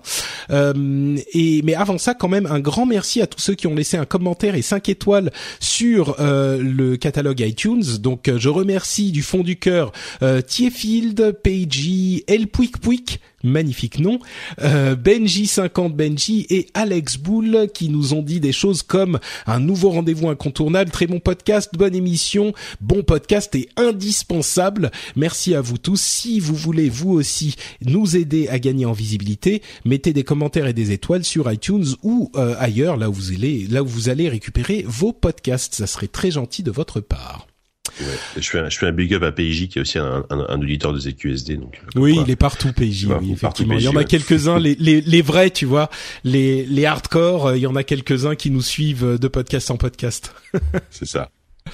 Euh, et mais avant ça, quand même un grand merci à tous ceux qui ont laissé un commentaire et 5 étoiles sur euh, le catalogue iTunes. Donc je remercie du fond du cœur euh, Tiefield, Peiji, El Pouic Pouic magnifique nom, euh, Benji50 Benji et Alex Bull qui nous ont dit des choses comme un nouveau rendez-vous incontournable, très bon podcast, bonne émission, bon podcast et indispensable. Merci à vous tous. Si vous voulez vous aussi nous aider à gagner en visibilité, mettez des commentaires et des étoiles sur iTunes ou euh, ailleurs là où vous allez là où vous allez récupérer vos podcasts. Ça serait très gentil de votre part. Je, fais un, je fais un big up à PJ qui est aussi un, un, un auditeur de ZQSD. Donc, euh, oui, il est partout PJ. oui, effectivement. il y en a quelques-uns, les, les, les, vrais, tu vois, les, les hardcore. Euh, il y en a quelques-uns qui nous suivent euh, de podcast en podcast. C'est ça.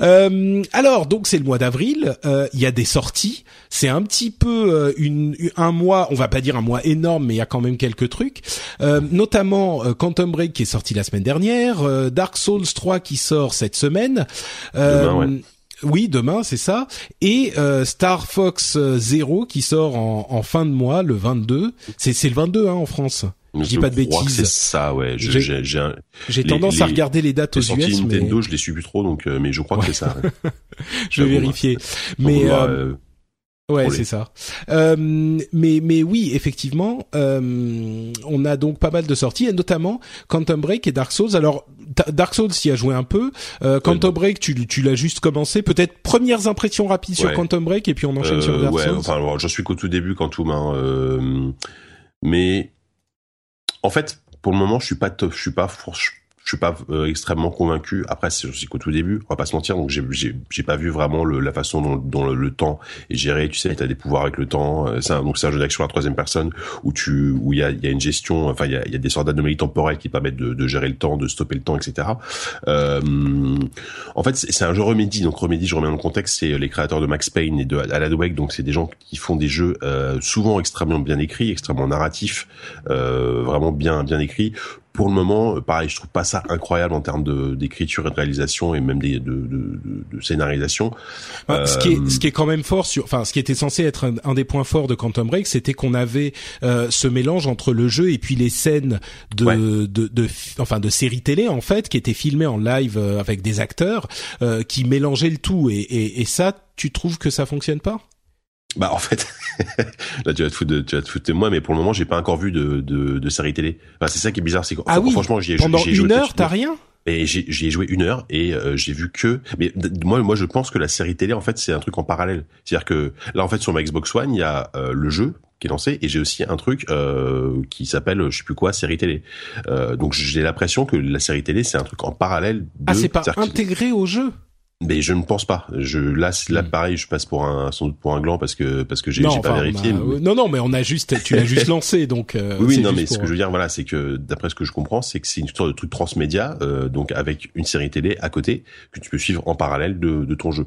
Euh, alors donc c'est le mois d'avril, euh, il y a des sorties. C'est un petit peu euh, une, un mois, on va pas dire un mois énorme, mais il y a quand même quelques trucs. notamment Quantum Break qui est sorti la semaine dernière, Dark Souls 3 qui sort cette semaine. Oui, demain, c'est ça. Et Star Fox Zero qui sort en, en, fin de mois, le 22. C'est c'est le 22 hein, en France. Je, dis pas de bêtises. C'est ça, ouais. J'ai tendance à regarder les dates aux US. mais... Nintendo, je les suis plus trop, donc euh, mais je crois que c'est ça. je vais vérifier. Mais euh, Ouais, c'est ça. Euh, mais mais oui, effectivement, euh, on a donc pas mal de sorties, et notamment Quantum Break et Dark Souls. Alors Dark Souls y a joué un peu. Euh, Quantum Break, tu tu l'as juste commencé. Peut-être premières impressions rapides sur Quantum Break, et puis on enchaîne sur Dark ouais, Souls. Enfin, je suis qu'au tout début, Quantum. Hein, mais en fait, pour le moment, je suis pas, je suis pas, suis pas euh, extrêmement convaincu. Après, c'est aussi qu'au tout début, on va pas se mentir, donc j'ai j'ai pas vu vraiment le, la façon dont, dont le, temps est géré. Tu sais, tu as des pouvoirs avec le temps. Euh, c'est donc c'est un jeu d'action à troisième personne où tu où il y a y a une gestion. Enfin, il y a, y a des sortes d'anomalies temporelles qui permettent de, de, gérer le temps, de stopper le temps, etc. Euh, en fait, c'est un jeu Remedy. Donc Remedy, je remets dans le contexte, c'est les créateurs de Max Payne et de Alan Wake. Donc c'est des gens qui font des jeux euh, souvent extrêmement bien écrits, extrêmement narratifs, euh, vraiment bien bien écrits pour le moment, euh, pareil, je trouve pas ça incroyable en termes de d'écriture et de réalisation et même des, de, de, de, scénarisation. Bah, ce qui est ce qui est quand même fort sur, enfin, ce qui était censé être un, des points forts de Quantum Break, c'était qu'on avait euh, ce mélange entre le jeu et puis les scènes de, de, de, enfin, de séries télé en fait, qui étaient filmées en live euh, avec des acteurs qui mélangeaient le tout. Et, et, et ça, tu trouves que ça fonctionne pas? Bah en fait, là tu vas te foutre de, tu vas te foutre de moi, mais pour le moment j'ai pas encore vu de, de, de série télé. Enfin, c'est ça qui est bizarre, c'est ah oui, franchement j'y ai, pendant une joué heure t'as rien? Et j'y ai joué une heure et euh, j'ai vu que, mais moi moi je pense que la série télé en fait c'est un truc en parallèle. C'est-à-dire que là en fait sur ma Xbox One il y a euh, le jeu qui est lancé et j'ai aussi un truc euh, qui s'appelle je sais plus quoi série télé. Euh, donc j'ai l'impression que la série télé c'est un truc en parallèle. De, ah c'est pas intégré au jeu? Mais je ne pense pas. Je là, là hmm. pareil, je passe pour un sans doute pour un gland parce que parce que j'ai pas vérifié. Bah, non non, mais on a juste tu l'as juste lancé donc. Euh, oui, non mais ce que je veux dire voilà, c'est que d'après ce que je comprends, c'est que c'est une sorte de truc transmédia, euh, donc avec une série télé à côté que tu peux suivre en parallèle de, de ton jeu.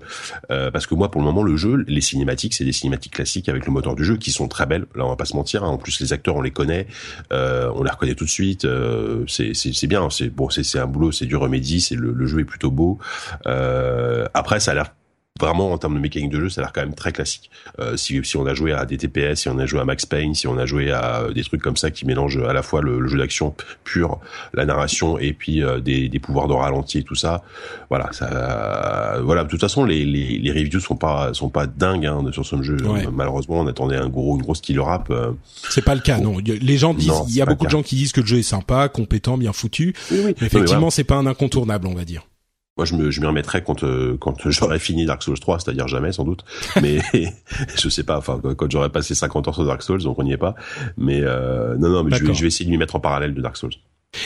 Euh, parce que moi, pour le moment, le jeu, les cinématiques, c'est des cinématiques classiques avec le moteur du jeu qui sont très belles. Là, on va pas se mentir. Hein. En plus, les acteurs, on les connaît, euh, on les reconnaît tout de suite. Euh, c'est c'est bien. C'est bon, c'est c'est un boulot, c'est du remédie. C'est le, le jeu est plutôt beau. Euh, après, ça a l'air vraiment en termes de mécanique de jeu, ça a l'air quand même très classique. Euh, si, si on a joué à des TPS, si on a joué à Max Payne, si on a joué à euh, des trucs comme ça qui mélangent à la fois le, jeu d'action pur, la narration et puis euh, des, des, pouvoirs de ralenti et tout ça, voilà, ça, voilà. De toute façon, les, les, les reviews sont pas sont pas dingues hein, sur ce jeu. Malheureusement, on attendait un gros une grosse killer rap. Euh. C'est pas le cas, non. Les gens disent, il y a beaucoup de gens qui disent que le jeu est sympa, compétent, bien foutu. Oui, effectivement, c'est pas un incontournable, on va dire. Moi, je me, je m'y remettrai quand, euh, quand j'aurai fini Dark Souls 3, c'est-à-dire jamais, sans doute. Mais je sais pas, enfin, quand j'aurai passé 50 heures sur Dark Souls, donc on n'y est pas. Mais euh, non, non, mais je vais, je vais essayer de m'y mettre en parallèle de Dark Souls.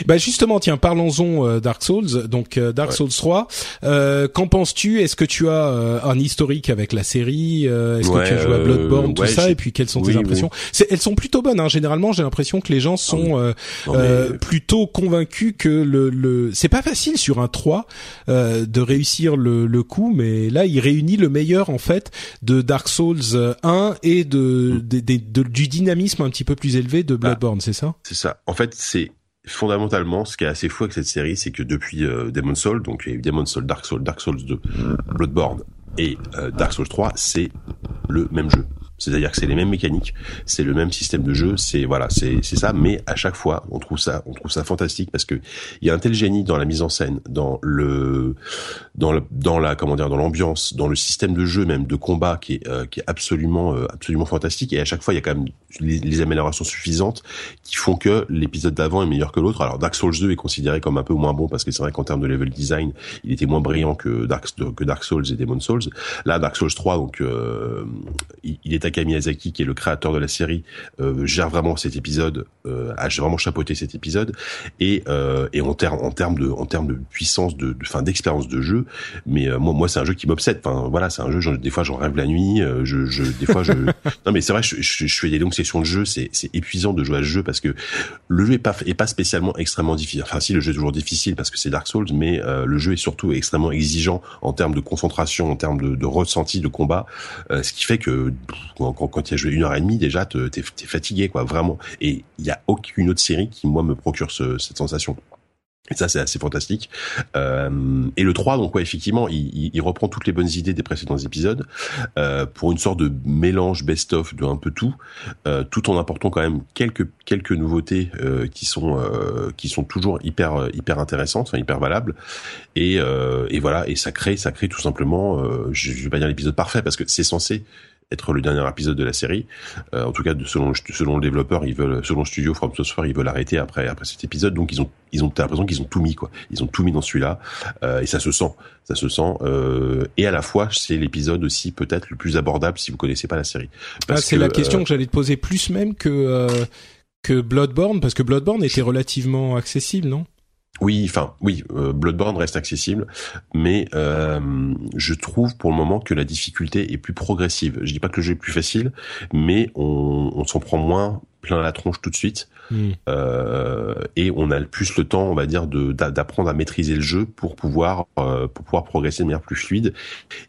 Bah justement, tiens, parlons-en euh, Dark Souls. Donc euh, Dark Souls 3. Euh, qu'en penses-tu? Est-ce que tu as euh, un historique avec la série Est-ce que tu as joué à Bloodborne, tout ça Et puis quelles sont tes impressions? Elles sont plutôt bonnes. Hein. Généralement, j'ai l'impression que les gens sont ah plutôt convaincus que le, le... c'est pas facile sur un 3 de réussir le, le coup, mais là, il réunit le meilleur en fait de Dark Souls 1 et de, mm. de, du dynamisme un petit peu plus élevé de bah, Bloodborne, c'est ça? C'est ça. En fait, c'est fondamentalement, ce qui est assez fou avec cette série, c'est que depuis euh, Demon's Soul, donc il y a eu Demon's Soul, Dark Souls, Dark Souls 2, Bloodborne et euh, Dark Souls 3, c'est le même jeu. C'est-à-dire que c'est les mêmes mécaniques, c'est le même système de jeu, c'est voilà, c'est c'est ça. Mais à chaque fois, on trouve ça, on trouve ça fantastique parce que il y a un tel génie dans la mise en scène, dans le, dans le, dans la comment dire, dans l'ambiance, dans le système de jeu même de combat qui est euh, qui est absolument euh, absolument fantastique. Et à chaque fois, il y a quand même les, améliorations suffisantes qui font que l'épisode d'avant est meilleur que l'autre. Alors Dark Souls 2 est considéré comme un peu moins bon parce que c'est vrai qu'en termes de level design, il était moins brillant que Dark que Dark Souls et Demon Souls. Là, Dark Souls 3, donc euh, il est Miyazaki, qui est le créateur de la série, euh, gère vraiment cet épisode, euh, a vraiment chapeauté cet épisode, et euh, et en termes en termes de en termes de puissance de, fin d'expérience de jeu, mais euh, moi moi c'est un jeu qui m'obsède. Enfin voilà, c'est un jeu. des fois j'en rêve la nuit. Euh, je, je des fois je non mais c'est vrai, je, je, je, fais des longues sessions de jeu. C'est épuisant de jouer à ce jeu parce que le jeu est pas est pas spécialement extrêmement difficile. Enfin si le jeu est toujours difficile parce que c'est Dark Souls, mais le jeu est surtout extrêmement exigeant en termes de concentration, en termes de, de ressenti de combat, ce qui fait que quand, quand, tu as joué une heure et demie, déjà, t'es es fatigué, quoi, vraiment. Et il y a aucune autre série qui, moi, me procure cette sensation. Et ça, c'est assez fantastique. Euh, et le 3, donc ouais, effectivement, il, reprend toutes les bonnes idées des précédents épisodes euh, pour une sorte de mélange best-of de un peu tout, euh, tout en apportant quand même quelques quelques nouveautés qui sont qui sont toujours hyper hyper intéressantes, hyper valables. Et, et voilà, et ça crée ça crée tout simplement, je, je vais pas dire l'épisode parfait parce que c'est censé être le dernier épisode de la série. Euh, en tout cas, selon selon le développeur, ils veulent, selon le studio From Software, ils veulent arrêter après après cet épisode. Donc ils ont ils ont l'impression qu'ils ont tout mis quoi. Ils ont tout mis dans celui-là euh, et ça se sent, ça se sent. Euh, et à la fois, c'est l'épisode aussi peut-être le plus abordable si vous connaissez pas la série. Ah, c'est la question que j'allais te poser plus même que que Bloodborne parce que Bloodborne était relativement accessible, non? Oui, enfin oui, euh, Bloodborne reste accessible, mais euh, je trouve pour le moment que la difficulté est plus progressive. Je dis pas que le jeu est plus facile, mais on, on s'en prend moins plein la tronche tout de suite, hmm. euh, et on a plus le temps, on va dire, de d'apprendre à maîtriser le jeu pour pouvoir euh, pour pouvoir progresser de manière plus fluide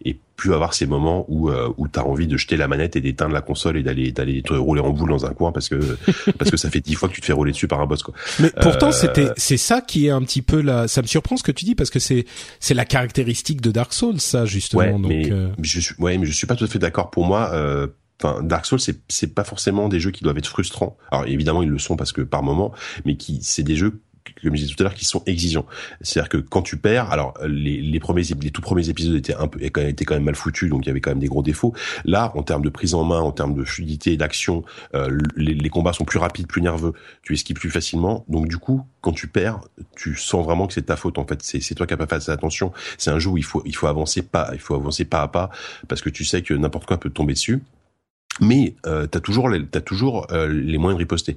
et plus avoir ces moments où euh, où t'as envie de jeter la manette et d'éteindre la console et d'aller d'aller te rouler en boule dans un coin parce que parce que ça fait dix fois que tu te fais rouler dessus par un boss quoi. Mais pourtant euh, c'était c'est ça qui est un petit peu là ça me surprend ce que tu dis parce que c'est c'est la caractéristique de Dark Souls ça justement ouais, donc mais euh, je suis ouais mais je suis pas tout à fait d'accord pour moi enfin Dark Souls c'est c'est pas forcément des jeux qui doivent être frustrants. Alors évidemment ils le sont parce que par moment, mais qui c'est des jeux comme je disais tout à l'heure, qui sont exigeants. C'est-à-dire que quand tu perds, alors les, les premiers, les tout premiers épisodes étaient un peu, étaient quand même mal foutus, donc il y avait quand même des gros défauts. Là, en termes de prise en main, en termes de fluidité, d'action, euh, les, les, combats sont plus rapides, plus nerveux, tu esquives plus facilement. Donc du coup, quand tu perds, tu sens vraiment que c'est ta faute. En fait, c'est toi qui n'as pas fait attention. C'est un jeu où il faut il faut avancer pas, il faut avancer pas à pas parce que tu sais que n'importe quoi peut tomber dessus mais euh, t'as toujours les, t'as toujours euh, les moyens de riposter.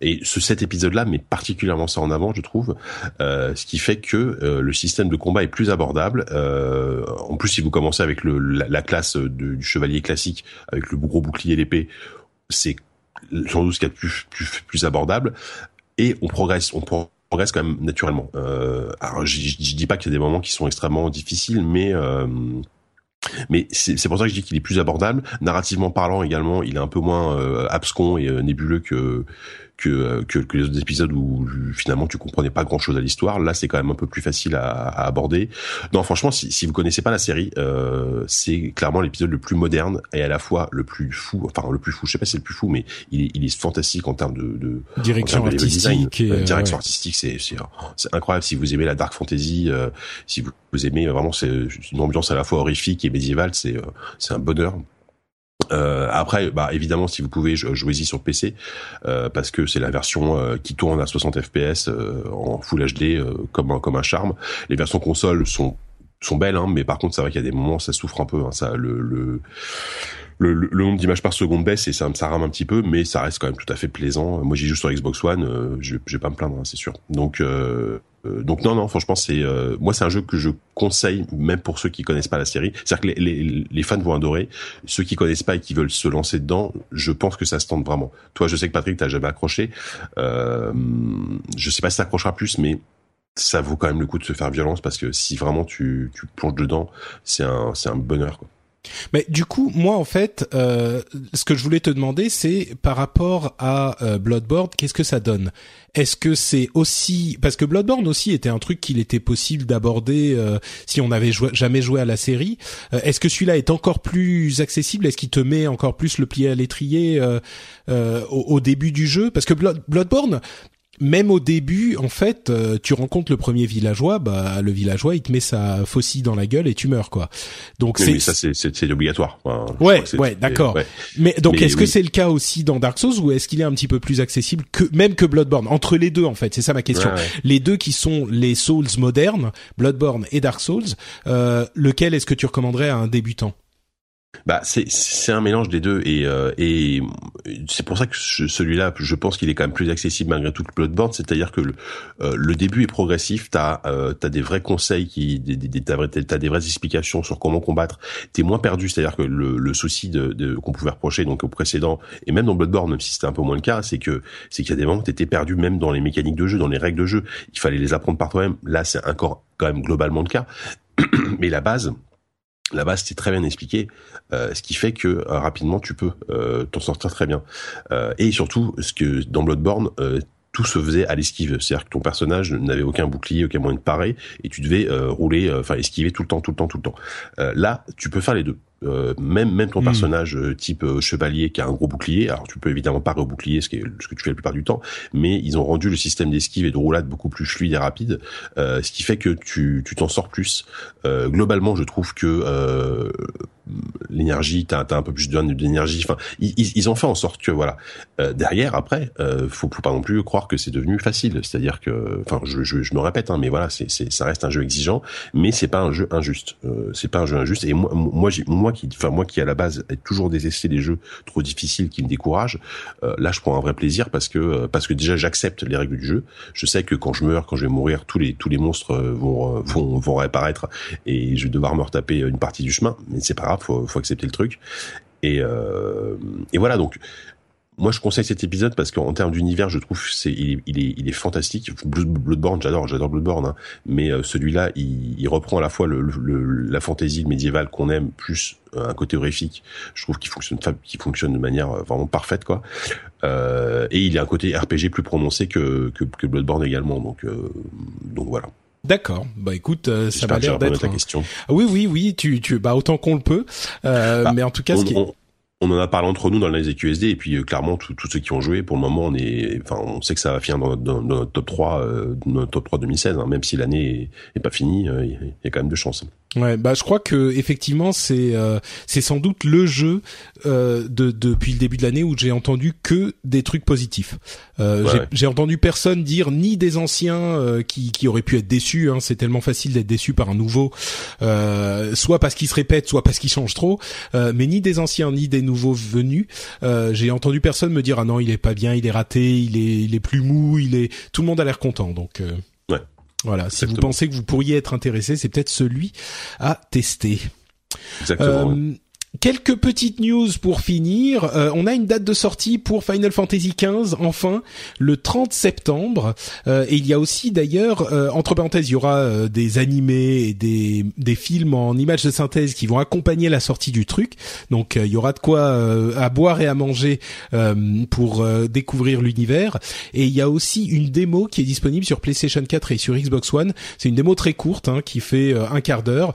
Et ce cet épisode-là met particulièrement ça en avant, je trouve, euh, ce qui fait que euh, le système de combat est plus abordable. Euh, en plus, si vous commencez avec le, la, classe du chevalier classique, avec le gros bouclier l'épée, c'est sans doute ce qu'il y a de plus, plus, plus abordable. Et on progresse, on progresse quand même naturellement. alors, je, je dis pas qu'il y a des moments qui sont extrêmement difficiles, mais mais c'est pour ça que je dis qu'il est plus abordable. Narrativement parlant également, il est un peu moins euh, abscon et euh, nébuleux que que, que, que les autres épisodes où finalement tu comprenais pas grand chose à l'histoire. Là, c'est quand même un peu plus facile à, à aborder. Non, franchement, si, si vous connaissez pas la série, euh, c'est clairement l'épisode le plus moderne et à la fois le plus fou. Enfin, le plus fou. Je sais pas si c'est le plus fou, mais il est, il est fantastique en termes de, de direction artistique. Et, euh, direction artistique, c'est c'est incroyable. Si vous aimez la dark fantasy, euh, si vous, vous aimez vraiment, c'est une ambiance à la fois horrifique et médiévale. C'est euh, c'est un bonheur. Euh, après, bah évidemment, si vous pouvez, jouez-y sur PC euh, parce que c'est la version euh, qui tourne à 60 FPS euh, en Full HD comme un comme un charme. Les versions console sont sont belles, hein, mais par contre, c'est vrai qu'il y a des moments, ça souffre un peu. Hein, ça, le, le le, le, nombre d'images par seconde baisse et ça, ça rame un petit peu, mais ça reste quand même tout à fait plaisant. Moi, j'y joue sur Xbox One, euh, je, je vais pas me plaindre, hein, c'est sûr. Donc, euh, euh, donc non, non, franchement, c'est moi, c'est un jeu que je conseille, même pour ceux qui connaissent pas la série. C'est-à-dire que les, fans vont adorer. Ceux qui connaissent pas et qui veulent se lancer dedans, je pense que ça se tente vraiment. Toi, je sais que Patrick, t'as jamais accroché. Euh, je sais pas si ça accrochera plus, mais ça vaut quand même le coup de se faire violence parce que si vraiment tu, tu plonges dedans, c'est un, c'est un bonheur. Quoi. Mais du coup, moi en fait, euh, ce que je voulais te demander, c'est par rapport à euh, Bloodborne, qu'est-ce que ça donne? Est-ce que c'est aussi parce que Bloodborne aussi était un truc qu'il était possible d'aborder euh, si on n'avait jamais joué à la série. Euh, est-ce que celui-là est encore plus accessible? Est-ce qu'il te met encore plus le pied à l'étrier euh, au, au, début du jeu? Parce que Blood, Bloodborne, même au début, en fait, euh, tu rencontres le premier villageois, bah le villageois il te met sa faucille dans la gueule et tu meurs quoi. Donc c'est ça c'est c'est obligatoire. Enfin, ouais ouais d'accord. Mais donc est-ce que c'est le cas aussi dans Dark Souls ou est-ce qu'il est un petit peu plus accessible que même que Bloodborne? Entre les deux en fait c'est ça ma question. Les deux qui sont les Souls modernes, Bloodborne et Dark Souls, euh, lequel est-ce que tu recommanderais à un débutant? Bah c'est un mélange des deux et euh, et c'est pour ça que celui-là je pense qu'il est quand même plus accessible malgré tout que Bloodborne c'est-à-dire que le, euh, le début est progressif. T'as euh, t'as des vrais conseils qui des, des, t'as, t'as des vraies explications sur comment combattre. T'es moins perdu. C'est-à-dire que le, le souci de, de qu'on pouvait reprocher donc au précédent et même dans Bloodborne même si c'était un peu moins le cas c'est que c'est qu'il y a des moments où t'étais perdu même dans les mécaniques de jeu dans les règles de jeu. Il fallait les apprendre par toi-même. Là c'est encore quand même globalement le cas. Mais la base Là-bas, c'était très bien expliqué, euh, ce qui fait que euh, rapidement tu peux euh, t'en sortir très bien. Euh, et surtout, ce que dans Bloodborne, euh, tout se faisait à l'esquive, c'est-à-dire que ton personnage n'avait aucun bouclier, aucun moyen de parer, et tu devais rouler, enfin esquiver tout le temps, tout le temps, tout le temps. là, tu peux faire les deux. Euh, même même ton hmm. personnage euh, type euh, chevalier qui a un gros bouclier, alors tu peux évidemment pas rebouclier ce, qui est, ce que tu fais la plupart du temps, mais ils ont rendu le système d'esquive et de roulade beaucoup plus fluide et rapide, ce qui fait que tu tu t'en sors plus. globalement, je trouve que l'énergie, t'as as un peu plus d'énergie. Enfin, ils, ils, ont fait en sorte que voilà. derrière, après, faut, faut pas non plus croire que c'est devenu facile. C'est-à-dire que, enfin, je, je, je, me répète, hein, mais voilà, c'est ça reste un jeu exigeant, mais c'est pas un jeu injuste. c'est pas un jeu injuste. Et moi, moi, moi moi qui, enfin moi qui à la base ai toujours détesté des jeux trop difficiles qui me découragent, euh, là je prends un vrai plaisir parce que euh, parce que déjà j'accepte les règles du jeu. Je sais que quand je meurs, quand je vais mourir, tous les tous les monstres euh, vont vont vont réapparaître et je vais devoir me retaper une partie du chemin. Mais c'est pas grave, faut faut accepter le truc. Et et voilà donc moi, je conseille cet épisode parce qu'en termes d'univers, je trouve c'est il, est, il est il est fantastique. Bloodborne, j'adore, j'adore Bloodborne, hein. mais euh, celui-là, il, il, reprend à la fois le, le, la fantaisie médiévale qu'on aime plus un côté horrifique. Je trouve qu'il fonctionne qui fonctionne de manière euh, vraiment parfaite, quoi. Euh, et il a un côté RPG plus prononcé que que, que Bloodborne également. Donc euh, donc voilà. D'accord. Bah écoute, ça m'a l'air d'être. Ta question. oui, oui, oui. Tu, tu, bah autant qu'on le peut. Euh, bah, mais en tout cas, ce qui on en a parlé entre nous dans les EQSD et puis euh, clairement tous ceux qui ont joué pour le moment on est enfin on sait que ça va finir dans, notre top 3 euh, notre top 3 2016 hein, même si l'année est, pas finie euh, il y a quand même de chance. Ouais, bah je crois que effectivement c'est euh, c'est sans doute le jeu euh, de depuis le début de l'année où j'ai entendu que des trucs positifs. Euh, J'ai entendu personne dire ni des anciens euh, qui qui auraient pu être déçus. Hein, c'est tellement facile d'être déçu par un nouveau, euh, soit parce qu'il se répète, soit parce qu'il change trop. mais ni des anciens ni des nouveaux venus. j'ai entendu personne me dire ah non il est pas bien, il est raté, il est il est plus mou, il est. Tout le monde a l'air content donc. Voilà, si vous pensez que vous pourriez être intéressé, c'est peut-être celui à tester. Exactement. Euh, Quelques petites news pour finir. Euh, on a une date de sortie pour Final Fantasy XV, enfin, le 30 septembre. Euh, et il y a aussi d'ailleurs, euh, entre parenthèses, il y aura des animés et des, des films en images de synthèse qui vont accompagner la sortie du truc. Donc il y aura de quoi à boire et à manger pour découvrir l'univers. Et il y a aussi une démo qui est disponible sur PlayStation 4 et sur Xbox One. C'est une démo très courte hein, qui fait un quart d'heure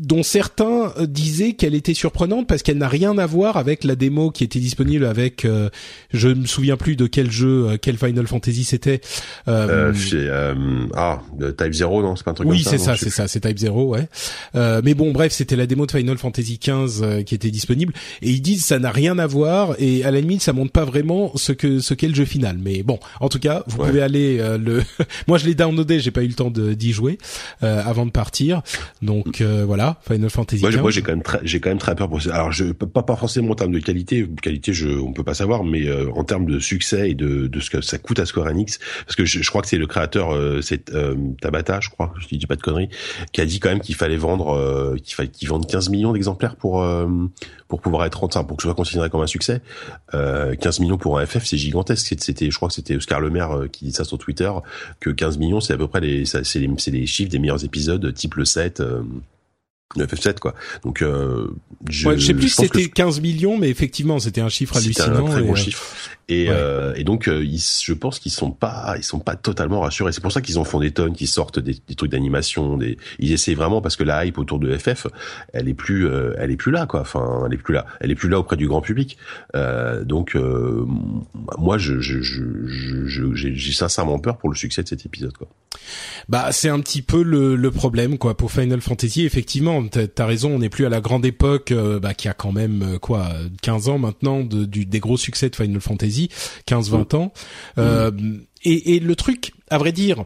dont certains euh, disaient qu'elle était surprenante parce qu'elle n'a rien à voir avec la démo qui était disponible avec euh, je me souviens plus de quel jeu euh, quel Final Fantasy c'était euh, euh, ah Type 0 non c'est pas un truc oui c'est ça c'est ça c'est Type 0 ouais. Mais bon bref c'était la démo de Final Fantasy 15 qui était disponible. Et ils disent ça n'a rien à voir et à la limite ça montre pas vraiment ce que ce qu'est le jeu final. Mais bon en tout cas vous pouvez aller le moi je l'ai downloadé j'ai pas eu le temps d'y jouer avant de partir. Donc voilà Final Fantasy. Moi, moi j'ai quand même très, j'ai quand même très peur pour ça. Alors, je pas pas forcément en termes de qualité, qualité, je, on peut pas savoir, mais euh, en termes de succès et de, de ce que ça coûte à Square Enix, parce que je, je crois que c'est le créateur, euh, c'est euh, Tabata, je crois, je dis pas de conneries, qui a dit quand même qu'il fallait vendre, euh, qu'il fallait qu'ils vendent 15 millions d'exemplaires pour pour pouvoir être rentable, pour que ce soit considéré comme un succès. 15 millions pour un FF, c'est gigantesque. C'était, je crois que c'était Oscar Le Maire qui dit ça sur Twitter, que 15 millions, c'est à peu près les, c'est les, les chiffres des meilleurs épisodes, type le 7 le FF7 quoi. Donc euh, je, je sais plus si c'était 15 millions mais effectivement c'était un chiffre hallucinant. Un très bon euh, chiffre. Et, euh, et donc euh, ils, je pense qu'ils sont pas ils sont pas totalement rassurés. C'est pour ça qu'ils en font des tonnes, qu'ils sortent des, des trucs d'animation, des ils essaient vraiment parce que la hype autour de FF, elle est plus euh, elle est plus là quoi. Enfin, elle est plus là. Elle est plus là auprès du grand public. donc moi je je je j'ai sincèrement peur pour le succès de cet épisode quoi. Bah c'est un petit peu le, le problème quoi pour Final Fantasy effectivement t'as raison, on n'est plus à la grande époque, euh, bah, qui a quand même euh, quoi, 15 ans maintenant de, du, des gros succès de Final Fantasy, 15-20 ans. Euh, et, et le truc, à vrai dire,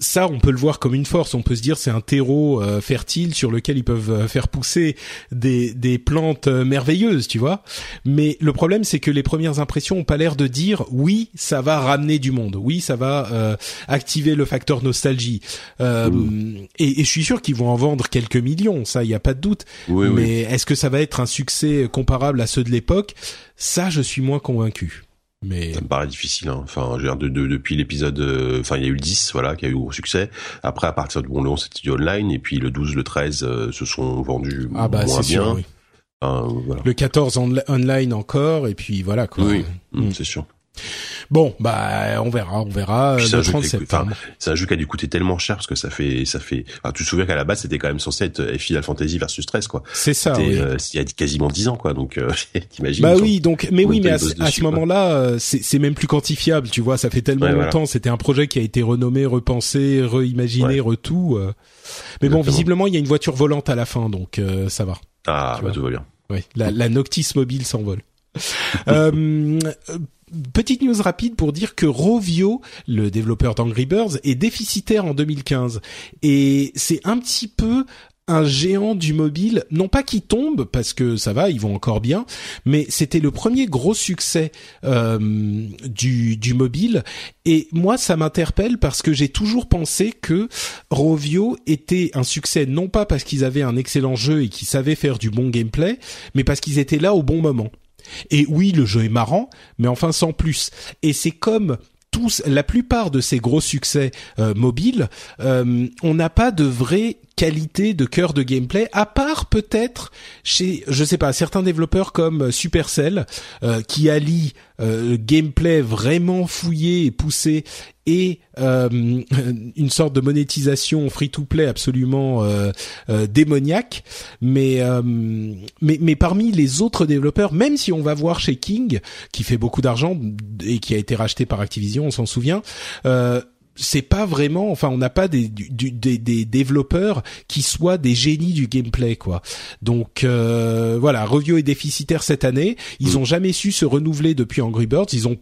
ça, on peut le voir comme une force. On peut se dire c'est un terreau euh, fertile sur lequel ils peuvent euh, faire pousser des, des plantes euh, merveilleuses, tu vois. Mais le problème, c'est que les premières impressions ont pas l'air de dire oui, ça va ramener du monde. Oui, ça va activer le facteur nostalgie. Et, et, je suis sûr qu'ils vont en vendre quelques millions. Ça, il y a pas de doute. Mais est-ce que ça va être un succès comparable à ceux de l'époque? Ça, je suis moins convaincu. Mais... Ça me paraît difficile. Hein. Enfin, je de, de, depuis l'épisode, euh, enfin, il y a eu le 10, voilà, qui a eu gros succès. Après, à partir du bon, le 11, c'était du online, et puis le 12, le 13 euh, se sont vendus ah bah, moins bien. Sûr, oui. voilà. Le 14 online encore, et puis voilà quoi. Oui, mm. c'est sûr. Bon, bah on verra, on verra. Le 30 septembre. C'est un jeu qui a dû coûter tellement cher parce que ça fait, ça fait. Enfin, tu te souviens qu'à la base c'était quand même censé être euh, Final Fantasy versus 13 quoi. C'est ça. Oui. Euh, il y a quasiment 10 ans quoi, donc euh, t'imagines. Bah oui, donc mais oui, mais à, ce moment-là, euh, c'est même plus quantifiable, tu vois. Ça fait tellement longtemps. C'était un projet qui a été renommé, repensé, reimaginé, retout. Mais bon, visiblement il y a une voiture volante à la fin, donc ça va. Ah, bah tout va bien. Oui, la, la Noctis mobile s'envole. euh, petite news rapide pour dire que Rovio, le développeur d'Angry Birds, est déficitaire en 2015. Et c'est un petit peu un géant du mobile, non pas qui tombe parce que ça va, ils vont encore bien, mais c'était le premier gros succès euh, du, du mobile. Et moi, ça m'interpelle parce que j'ai toujours pensé que Rovio était un succès non pas parce qu'ils avaient un excellent jeu et qu'ils savaient faire du bon gameplay, mais parce qu'ils étaient là au bon moment. Et oui, le jeu est marrant, mais enfin sans plus. Et c'est comme tous, la plupart de ces gros succès euh, mobiles, euh, on n'a pas de vraie qualité de cœur de gameplay, à part peut-être chez, je sais pas, certains développeurs comme Supercell, euh, qui allient gameplay vraiment fouillé et poussé et euh, une sorte de monétisation free-to-play absolument euh, euh, démoniaque. Mais, mais mais parmi les autres développeurs, même si on va voir chez King, qui fait beaucoup d'argent et qui a été racheté par Activision, on s'en souvient c'est pas vraiment, enfin, on n'a pas des, des, des, développeurs qui soient des génies du gameplay, quoi. Donc euh, voilà, Review est déficitaire cette année. Ils mm. ont jamais su se renouveler depuis Angry Birds. Ils ont,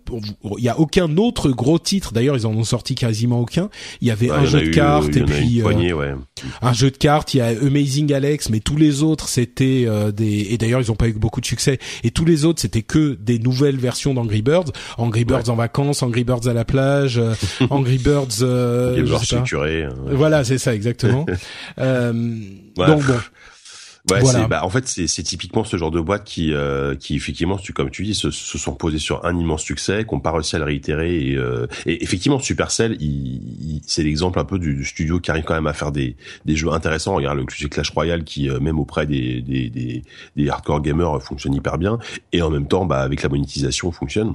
il y a aucun autre gros titre. D'ailleurs, ils en ont sorti quasiment aucun. Il y avait un jeu de cartes et puis euh, un jeu de cartes. Il y a Amazing Alex, mais tous les autres c'était euh, des. Et d'ailleurs, ils ont pas eu beaucoup de succès. Et tous les autres c'était que des nouvelles versions d'Angry Birds. Angry Birds en vacances, Angry Birds à la plage, Angry Birds euh, hein. Voilà, c'est ça exactement. euh, Donc bon. Ouais, voilà. bah, en fait, c'est typiquement ce genre de boîte qui, euh, qui effectivement, tu, comme tu dis, se, se, sont posés sur un immense succès, qu'on pas réussi à le réitérer. Et, euh, et effectivement, Supercell, il, c'est l'exemple un peu du, studio qui arrive quand même à faire des, des jeux intéressants. Regarde le Clash Royale qui, euh, même auprès des, des, des, des hardcore gamers, fonctionne hyper bien. Et en même temps, bah, avec la monétisation, fonctionne.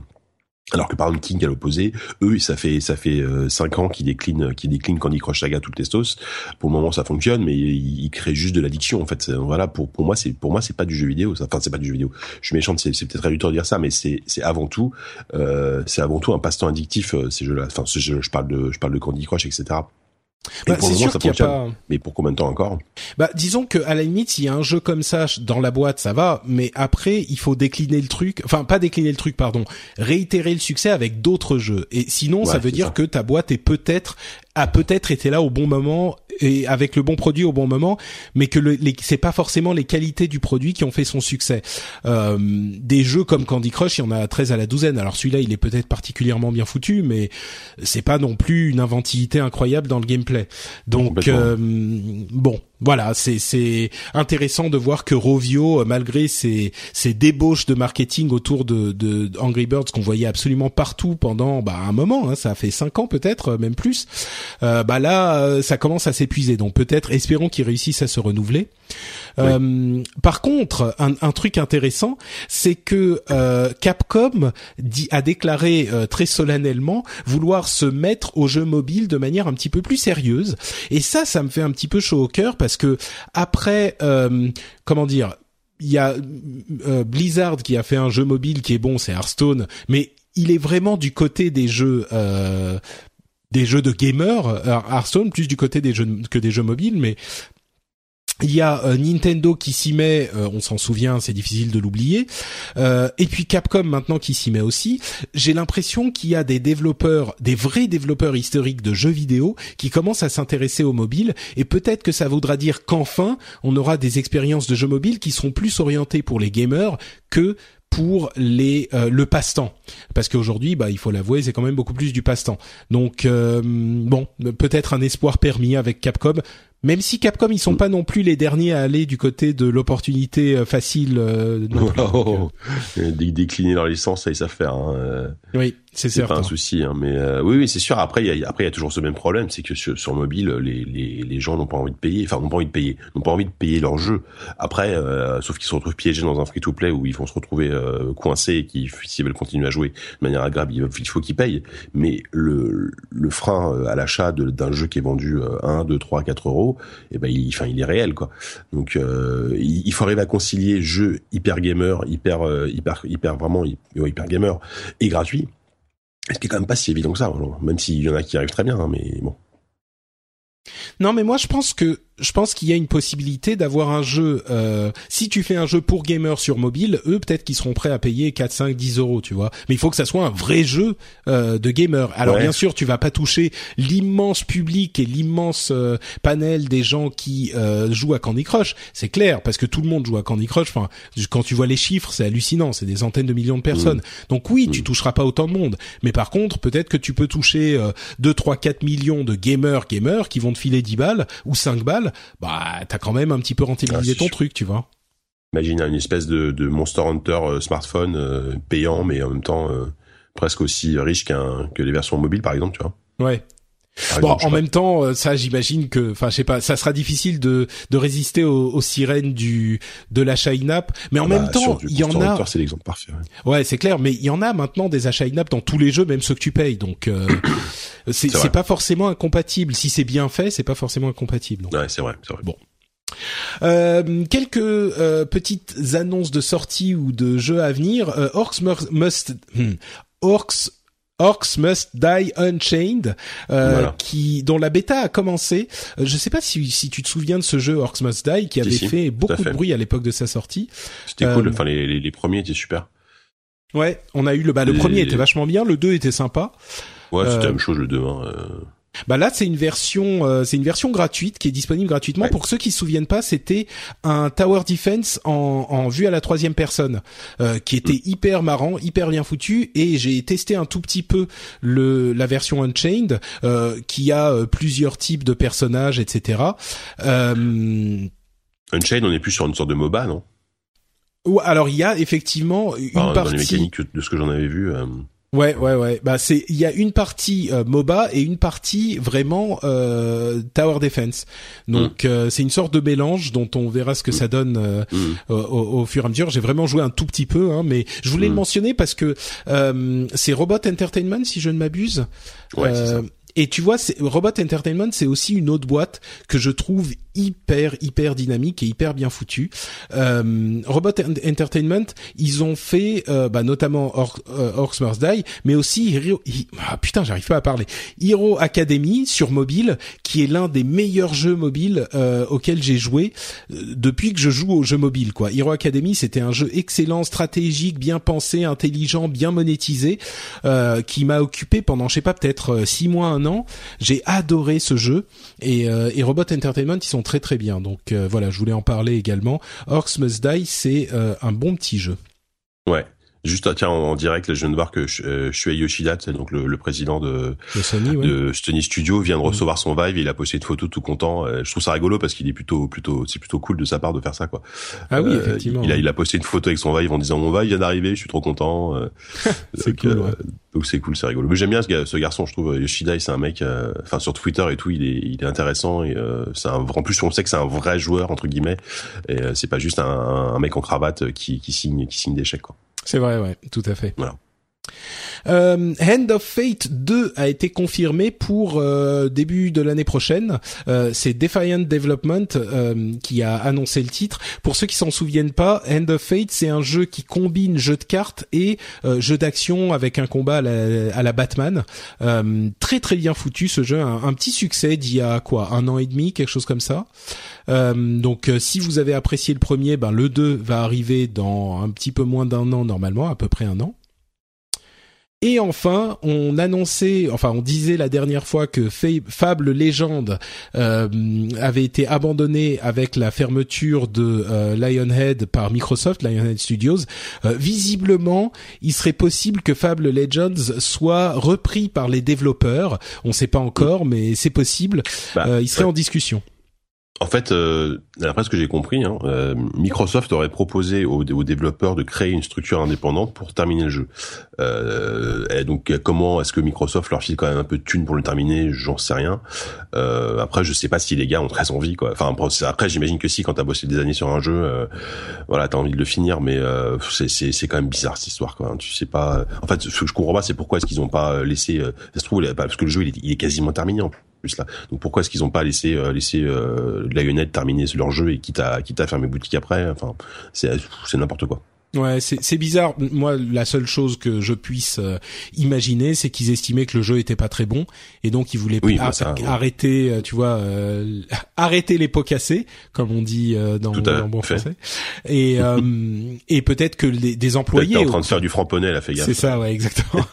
Alors que par exemple King à l'opposé, eux ça fait ça fait euh, cinq ans qu'ils déclinent qu'ils déclinent Candy Crush Saga tout le testos. Pour le moment ça fonctionne, mais ils, créent juste de l'addiction en fait. Voilà pour pour moi c'est pour moi c'est pas du jeu vidéo. Enfin c'est pas du jeu vidéo. Je suis méchant, c'est peut-être réducteur de dire ça, mais c'est c'est avant tout euh, c'est avant tout un passe-temps addictif euh, ces jeux-là. Enfin je, je parle de je parle de Candy Crush etc. Bah, pas. Mais pour combien de temps encore? Bah, disons que à la limite, s'il y a un jeu comme ça dans la boîte, ça va. Mais après, il faut décliner le truc. Enfin, pas décliner le truc, pardon. Réitérer le succès avec d'autres jeux. Et sinon, ça veut dire que ta boîte est peut-être a peut-être été là au bon moment et avec le bon produit au bon moment, mais que le, c'est pas forcément les qualités du produit qui ont fait son succès. Euh, des jeux comme Candy Crush, il y en a 13 à la douzaine. Alors celui-là, il est peut-être particulièrement bien foutu, mais c'est pas non plus une inventivité incroyable dans le gameplay. Donc euh, bon, voilà, c'est intéressant de voir que Rovio, malgré ses ses débauches de marketing autour de, de Angry Birds qu'on voyait absolument partout pendant bah un moment, hein, ça fait cinq ans peut-être, même plus. Euh, bah là, euh, ça commence à s'épuiser. Donc peut-être, espérons qu'ils réussissent à se renouveler. Euh, par contre, un, un, truc intéressant, c'est que euh, Capcom a déclaré euh, très solennellement vouloir se mettre au jeu mobile de manière un petit peu plus sérieuse. Et ça, ça me fait un petit peu chaud au cœur parce que après, comment dire, il y a Blizzard qui a fait un jeu mobile qui est bon, c'est Hearthstone, mais il est vraiment du côté des jeux des jeux de gamers, Hearthstone plus du côté des jeux que des jeux mobiles, mais il y a euh, Nintendo qui s'y met, euh, on s'en souvient, c'est difficile de l'oublier. Euh, et puis Capcom maintenant qui s'y met aussi. J'ai l'impression qu'il y a des développeurs, des vrais développeurs historiques de jeux vidéo qui commencent à s'intéresser au mobile. Et peut-être que ça voudra dire qu'enfin, on aura des expériences de jeux mobiles qui seront plus orientées pour les gamers que pour les le passe-temps parce qu'aujourd'hui bah il faut l'avouer c'est quand même beaucoup plus du passe-temps donc bon peut-être un espoir permis avec Capcom même si Capcom ils sont pas non plus les derniers à aller du côté de l'opportunité euh, facile. Euh, oh, décliner leur licence, ça ils savent faire. Hein. Oui. C'est pas un souci, hein, mais euh, oui, oui, c'est sûr. Après, il y a, après, il y a toujours ce même problème, c'est que sur, sur mobile, les, les, les gens n'ont pas envie de payer, enfin, n'ont pas envie de payer, n'ont pas envie de payer leur jeu. Après, euh, sauf qu'ils se retrouvent piégés dans un free-to-play où ils vont se retrouver euh, coincés et qui, s'ils veulent continuer à jouer de manière agréable, il faut qu'ils payent. Mais le, le frein euh, à l'achat d'un jeu qui est vendu 1, 2, 3, 4 euros, eh ben, il, enfin, il est réel, quoi. Donc, il, il, faut arriver à concilier jeu hyper gamer, hyper, hyper, hyper vraiment hyper gamer et gratuit ce qui est quand même pas si évident que ça, même s'il y en a qui arrivent très bien, hein, mais bon. Non, mais moi je pense que je pense qu'il y a une possibilité d'avoir un jeu. Euh, si tu fais un jeu pour gamers sur mobile, eux peut-être qu'ils seront prêts à payer 4, 5, 10 euros, tu vois. Mais il faut que ça soit un vrai jeu euh, de gamers. Alors bien sûr, tu vas pas toucher l'immense public et l'immense euh, panel des gens qui euh, jouent à Candy Crush. C'est clair, parce que tout le monde joue à Candy Crush. Enfin, quand tu vois les chiffres, c'est hallucinant. C'est des centaines de millions de personnes. Mmh. Donc oui, tu mmh. toucheras pas autant de monde. Mais par contre, peut-être que tu peux toucher euh, 2, 3, 4 millions de gamers gamers qui vont te filer 10 balles ou 5 balles bah t'as quand même un petit peu rentabilisé ah, ton truc, tu vois. Imagine une espèce de, Monster Hunter euh, smartphone euh, payant, mais en même temps euh, presque aussi riche qu'un que les versions mobiles, par exemple, tu vois. Ouais. Bon, en même temps, ça, j'imagine que, enfin, je sais pas, ça sera difficile de de résister aux, sirènes du de l'achat in-app, mais en ah même bah, temps, il y en a. C'est l'exemple parfait. Ouais, c'est clair, mais il y en a maintenant des achats in-app dans tous les jeux, même ceux que tu payes, donc c'est pas forcément incompatible. Si c'est bien fait, c'est pas forcément incompatible. Donc. Ouais, c'est vrai, c'est vrai. Bon. Euh, quelques euh, petites annonces de sortie ou de jeux à venir. Euh, Orcs Must hmm, Orcs Orcs Must Die Unchained, euh, qui dont la bêta a commencé. Euh, je sais pas si, si tu te souviens de ce jeu Orcs Must Die qui avait fait beaucoup de bruit à l'époque de sa sortie. C'était cool. Enfin, les, les, les, premiers étaient super. Ouais, on a eu le bah le premier était vachement bien, le 2 était sympa. Ouais, c'était la même chose le 2. Hein, bah là c'est une version euh, c'est une version gratuite qui est disponible gratuitement pour ceux qui se souviennent pas c'était un tower defense en, en vue à la troisième personne euh, qui était mm. hyper marrant hyper bien foutu et j'ai testé un tout petit peu le la version Unchained euh, qui a plusieurs types de personnages etc Unchained, on est plus sur une sorte de MOBA, non? Alors il y a effectivement une partie dans les mécaniques de ce que j'en avais vu. Ouais, ouais, ouais. Bah c'est, il y a une partie euh, MOBA et une partie vraiment euh, Tower Defense. Donc mm. euh, c'est une sorte de mélange dont on verra ce que ça donne euh, mm. au, fur et à mesure. J'ai vraiment joué un tout petit peu, hein, mais je voulais le mm. mentionner parce que c'est Robot Entertainment, si je ne m'abuse. Ouais, et tu vois, Robot Entertainment, c'est aussi une autre boîte que je trouve hyper hyper dynamique et hyper bien foutu. Euh, Robot Entertainment, ils ont fait euh, bah, notamment Or euh, Orcs Must Die, mais aussi Hero, ah, putain, j'arrive pas à parler. Hero Academy sur mobile, qui est l'un des meilleurs jeux mobiles euh, auxquels j'ai joué euh, depuis que je joue aux jeux mobiles. Quoi, Hero Academy, c'était un jeu excellent, stratégique, bien pensé, intelligent, bien monétisé, qui m'a occupé pendant je sais pas peut-être six mois, un J'ai adoré ce jeu et, et Robot Entertainment, ils sont très très bien. Donc euh, voilà, je voulais en parler également. Orcs Must Die, c'est euh, un bon petit jeu. Ouais. Juste tiens en, direct, là, je viens de voir que euh, Shuei Yoshida, c'est donc le, président de, de, Sony, Studio, vient de mm. recevoir son Vive. il a posté une photo tout content. je trouve ça rigolo parce qu'il est plutôt plutôt c'est plutôt cool de sa part de faire ça quoi. Ah oui, effectivement. Il a, il a posté une photo avec son Vive en disant mon Vive vient d'arriver, je suis trop content. c'est cool. Ouais. Donc c'est cool, c'est rigolo. Mais j'aime bien ce, garçon, je trouve. Yoshida, c'est un mec, euh, enfin sur Twitter et tout, il est, il est intéressant et euh, c'est un, en plus on sait que c'est un vrai joueur entre guillemets. Et euh, c'est pas juste un, un, mec en cravate qui, qui signe, qui signe des chèques quoi. C'est vrai, ouais, tout à fait. Voilà. Euh, Hand of Fate 2 a été confirmé pour euh, début de l'année prochaine. Euh, c'est Defiant Development euh, qui a annoncé le titre. Pour ceux qui s'en souviennent pas, Hand of Fate c'est un jeu qui combine jeu de cartes et jeu d'action avec un combat à la, Batman. très très bien foutu ce jeu, un, un petit succès d'il y a quoi, un an et demi, quelque chose comme ça. donc si vous avez apprécié le premier, ben le 2 va arriver dans un petit peu moins d'un an normalement, à peu près un an. Et enfin, on annonçait, enfin on disait la dernière fois que Fable Legend euh, avait été abandonné avec la fermeture de euh, Lionhead par Microsoft, Lionhead Studios. Euh, visiblement, il serait possible que Fable Legends soit repris par les développeurs. On ne sait pas encore, mais c'est possible. Bah, il serait en discussion. En fait, euh, d'après ce que j'ai compris, hein, euh, Microsoft aurait proposé aux, développeurs de créer une structure indépendante pour terminer le jeu. Euh, et donc, comment est-ce que Microsoft leur file quand même un peu de thunes pour le terminer? J'en sais rien. Euh, après, je sais pas si les gars ont très envie. Quoi. Enfin, après, j'imagine que si, quand t'as bossé des années sur un jeu, euh, voilà, t'as envie de le finir, mais euh, c'est quand même bizarre cette histoire. Quoi. Tu sais pas. En fait, ce que je comprends pas, c'est pourquoi est-ce qu'ils ont pas laissé. ça se trouve, parce que le jeu il est, il est quasiment terminé en Donc pourquoi est-ce qu'ils ont pas laissé euh, laissé euh, terminer leur jeu et quitte à quitte à fermer boutique après? Enfin, c'est n'importe quoi. Ouais, c'est bizarre. Moi, la seule chose que je puisse euh, imaginer, c'est qu'ils estimaient que le jeu était pas très bon, et donc ils voulaient bah arrêter, euh, tu vois, euh, arrêter les pots cassés, comme on dit dans, dans bon français. Et et peut-être que les, des employés en train de faire du framponnet, la fait gaffe. C'est ça, ouais, exactement.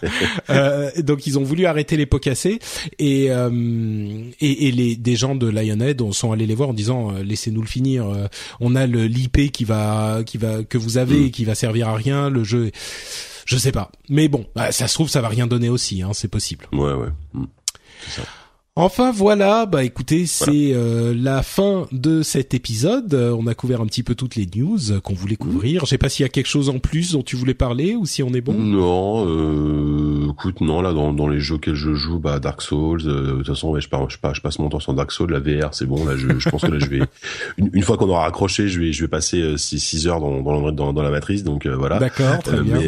donc ils ont voulu arrêter les pots cassés, et et, et les des gens de Lionhead sont allés les voir en disant laissez-nous le finir. on a le l'IP qui va qui va que vous avez mm. qui va servir à rien. Le jeu, je sais pas. Mais bon, bah, ça se trouve, ça va rien donner aussi. Hein, c'est possible. Ouais, ouais. Mm. Enfin voilà, bah écoutez, c'est euh, la fin de cet épisode. Euh, on a couvert un petit peu toutes les news qu'on voulait mhm. couvrir. Je sais pas s'il y a quelque chose en plus dont tu voulais parler ou si on est bon. Non, euh, écoute, non là dans, dans les jeux que je joue, bah Dark Souls. Euh, de toute façon, ouais, je, je, je, passe mon temps sur Dark Souls, la VR, c'est bon. Là, je, je pense que là, je vais une, une, fois qu'on aura accroché, je vais je vais passer 6 heures dans dans, dans, dans la matrice. Donc voilà. D'accord, très bien.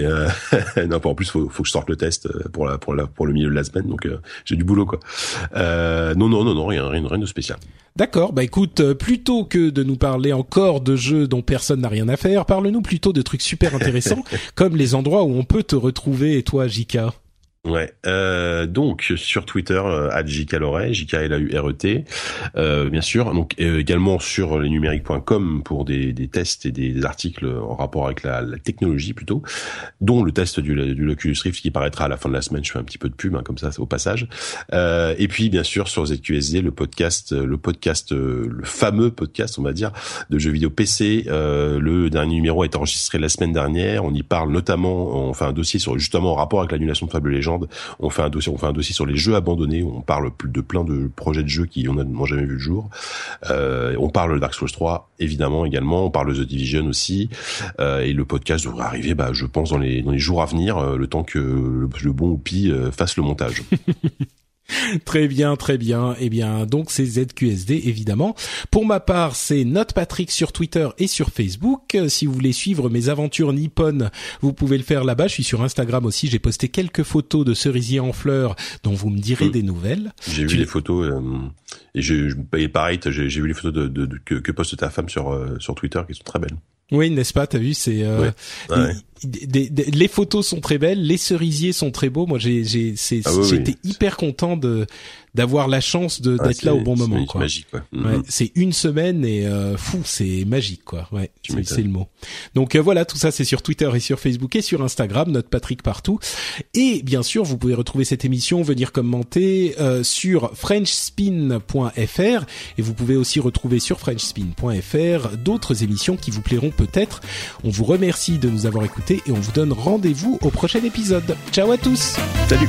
Mais non, en plus, faut faut que je sorte le test pour la pour la pour le milieu de la semaine. Donc j'ai du boulot quoi. Euh, non, non, non, non, rien, rien, rien de spécial. D'accord, bah écoute, euh, plutôt que de nous parler encore de jeux dont personne n'a rien à faire, parle-nous plutôt de trucs super intéressants, comme les endroits où on peut te retrouver, et toi, Jika. Ouais. Euh, donc sur Twitter, euh, @jkaloret, j a u r e euh, bien sûr. Donc euh, également sur lesnumériques.com pour des, des tests et des, articles en rapport avec la, la, technologie plutôt, dont le test du, du Oculus Rift qui paraîtra à la fin de la semaine. Je fais un petit peu de pub hein, comme ça au passage. Euh, et puis bien sûr sur ZQSD, le podcast, le podcast, le fameux podcast, on va dire, de jeux vidéo PC. le dernier numéro a été enregistré la semaine dernière. On y parle notamment, on fait un dossier sur justement en rapport avec l'annulation de Fable Legends On fait un dossier, on fait un dossier sur les jeux abandonnés. On parle de plein de projets de jeux qui n'ont jamais vu le jour. Euh, on parle Dark Souls 3 évidemment également. On parle de The Division aussi. Euh, et le podcast devrait arriver, bah, je pense dans les dans les jours à venir, euh, le temps que le, le bon Oupi euh, fasse le montage. très bien, très bien. Eh bien, donc c'est ZQSD évidemment. Pour ma part, c'est NotePatrick sur Twitter et sur Facebook. Si vous voulez suivre mes aventures nippones, vous pouvez le faire là-bas. Je suis sur Instagram aussi. J'ai posté quelques photos de cerisiers en fleurs dont vous me direz mmh. des nouvelles. J'ai vu les photos euh, et, je, et pareil, j'ai vu les photos de, de, que, que, poste ta femme sur euh, sur Twitter qui sont très belles. Oui, n'est-ce pas? T'as vu, c'est euh, les photos sont très belles, les cerisiers sont très beaux. Moi, j'ai, j'ai, ah j'étais hyper content de d'avoir la chance de ah, d'être là au bon moment. C'est magique, quoi. Ouais, mm-hmm. c'est une semaine et euh, fou, c'est magique, quoi. Ouais, c'est, le mot. Donc euh, voilà, tout ça, c'est sur Twitter et sur Facebook et sur Instagram, notre Patrick partout. Et bien sûr, vous pouvez retrouver cette émission, venir commenter euh, sur FrenchSpin.fr et vous pouvez aussi retrouver sur FrenchSpin.fr d'autres émissions qui vous plairont peut-être. On vous remercie de nous avoir écoutés et on vous donne rendez-vous au prochain épisode. Ciao à tous. Salut.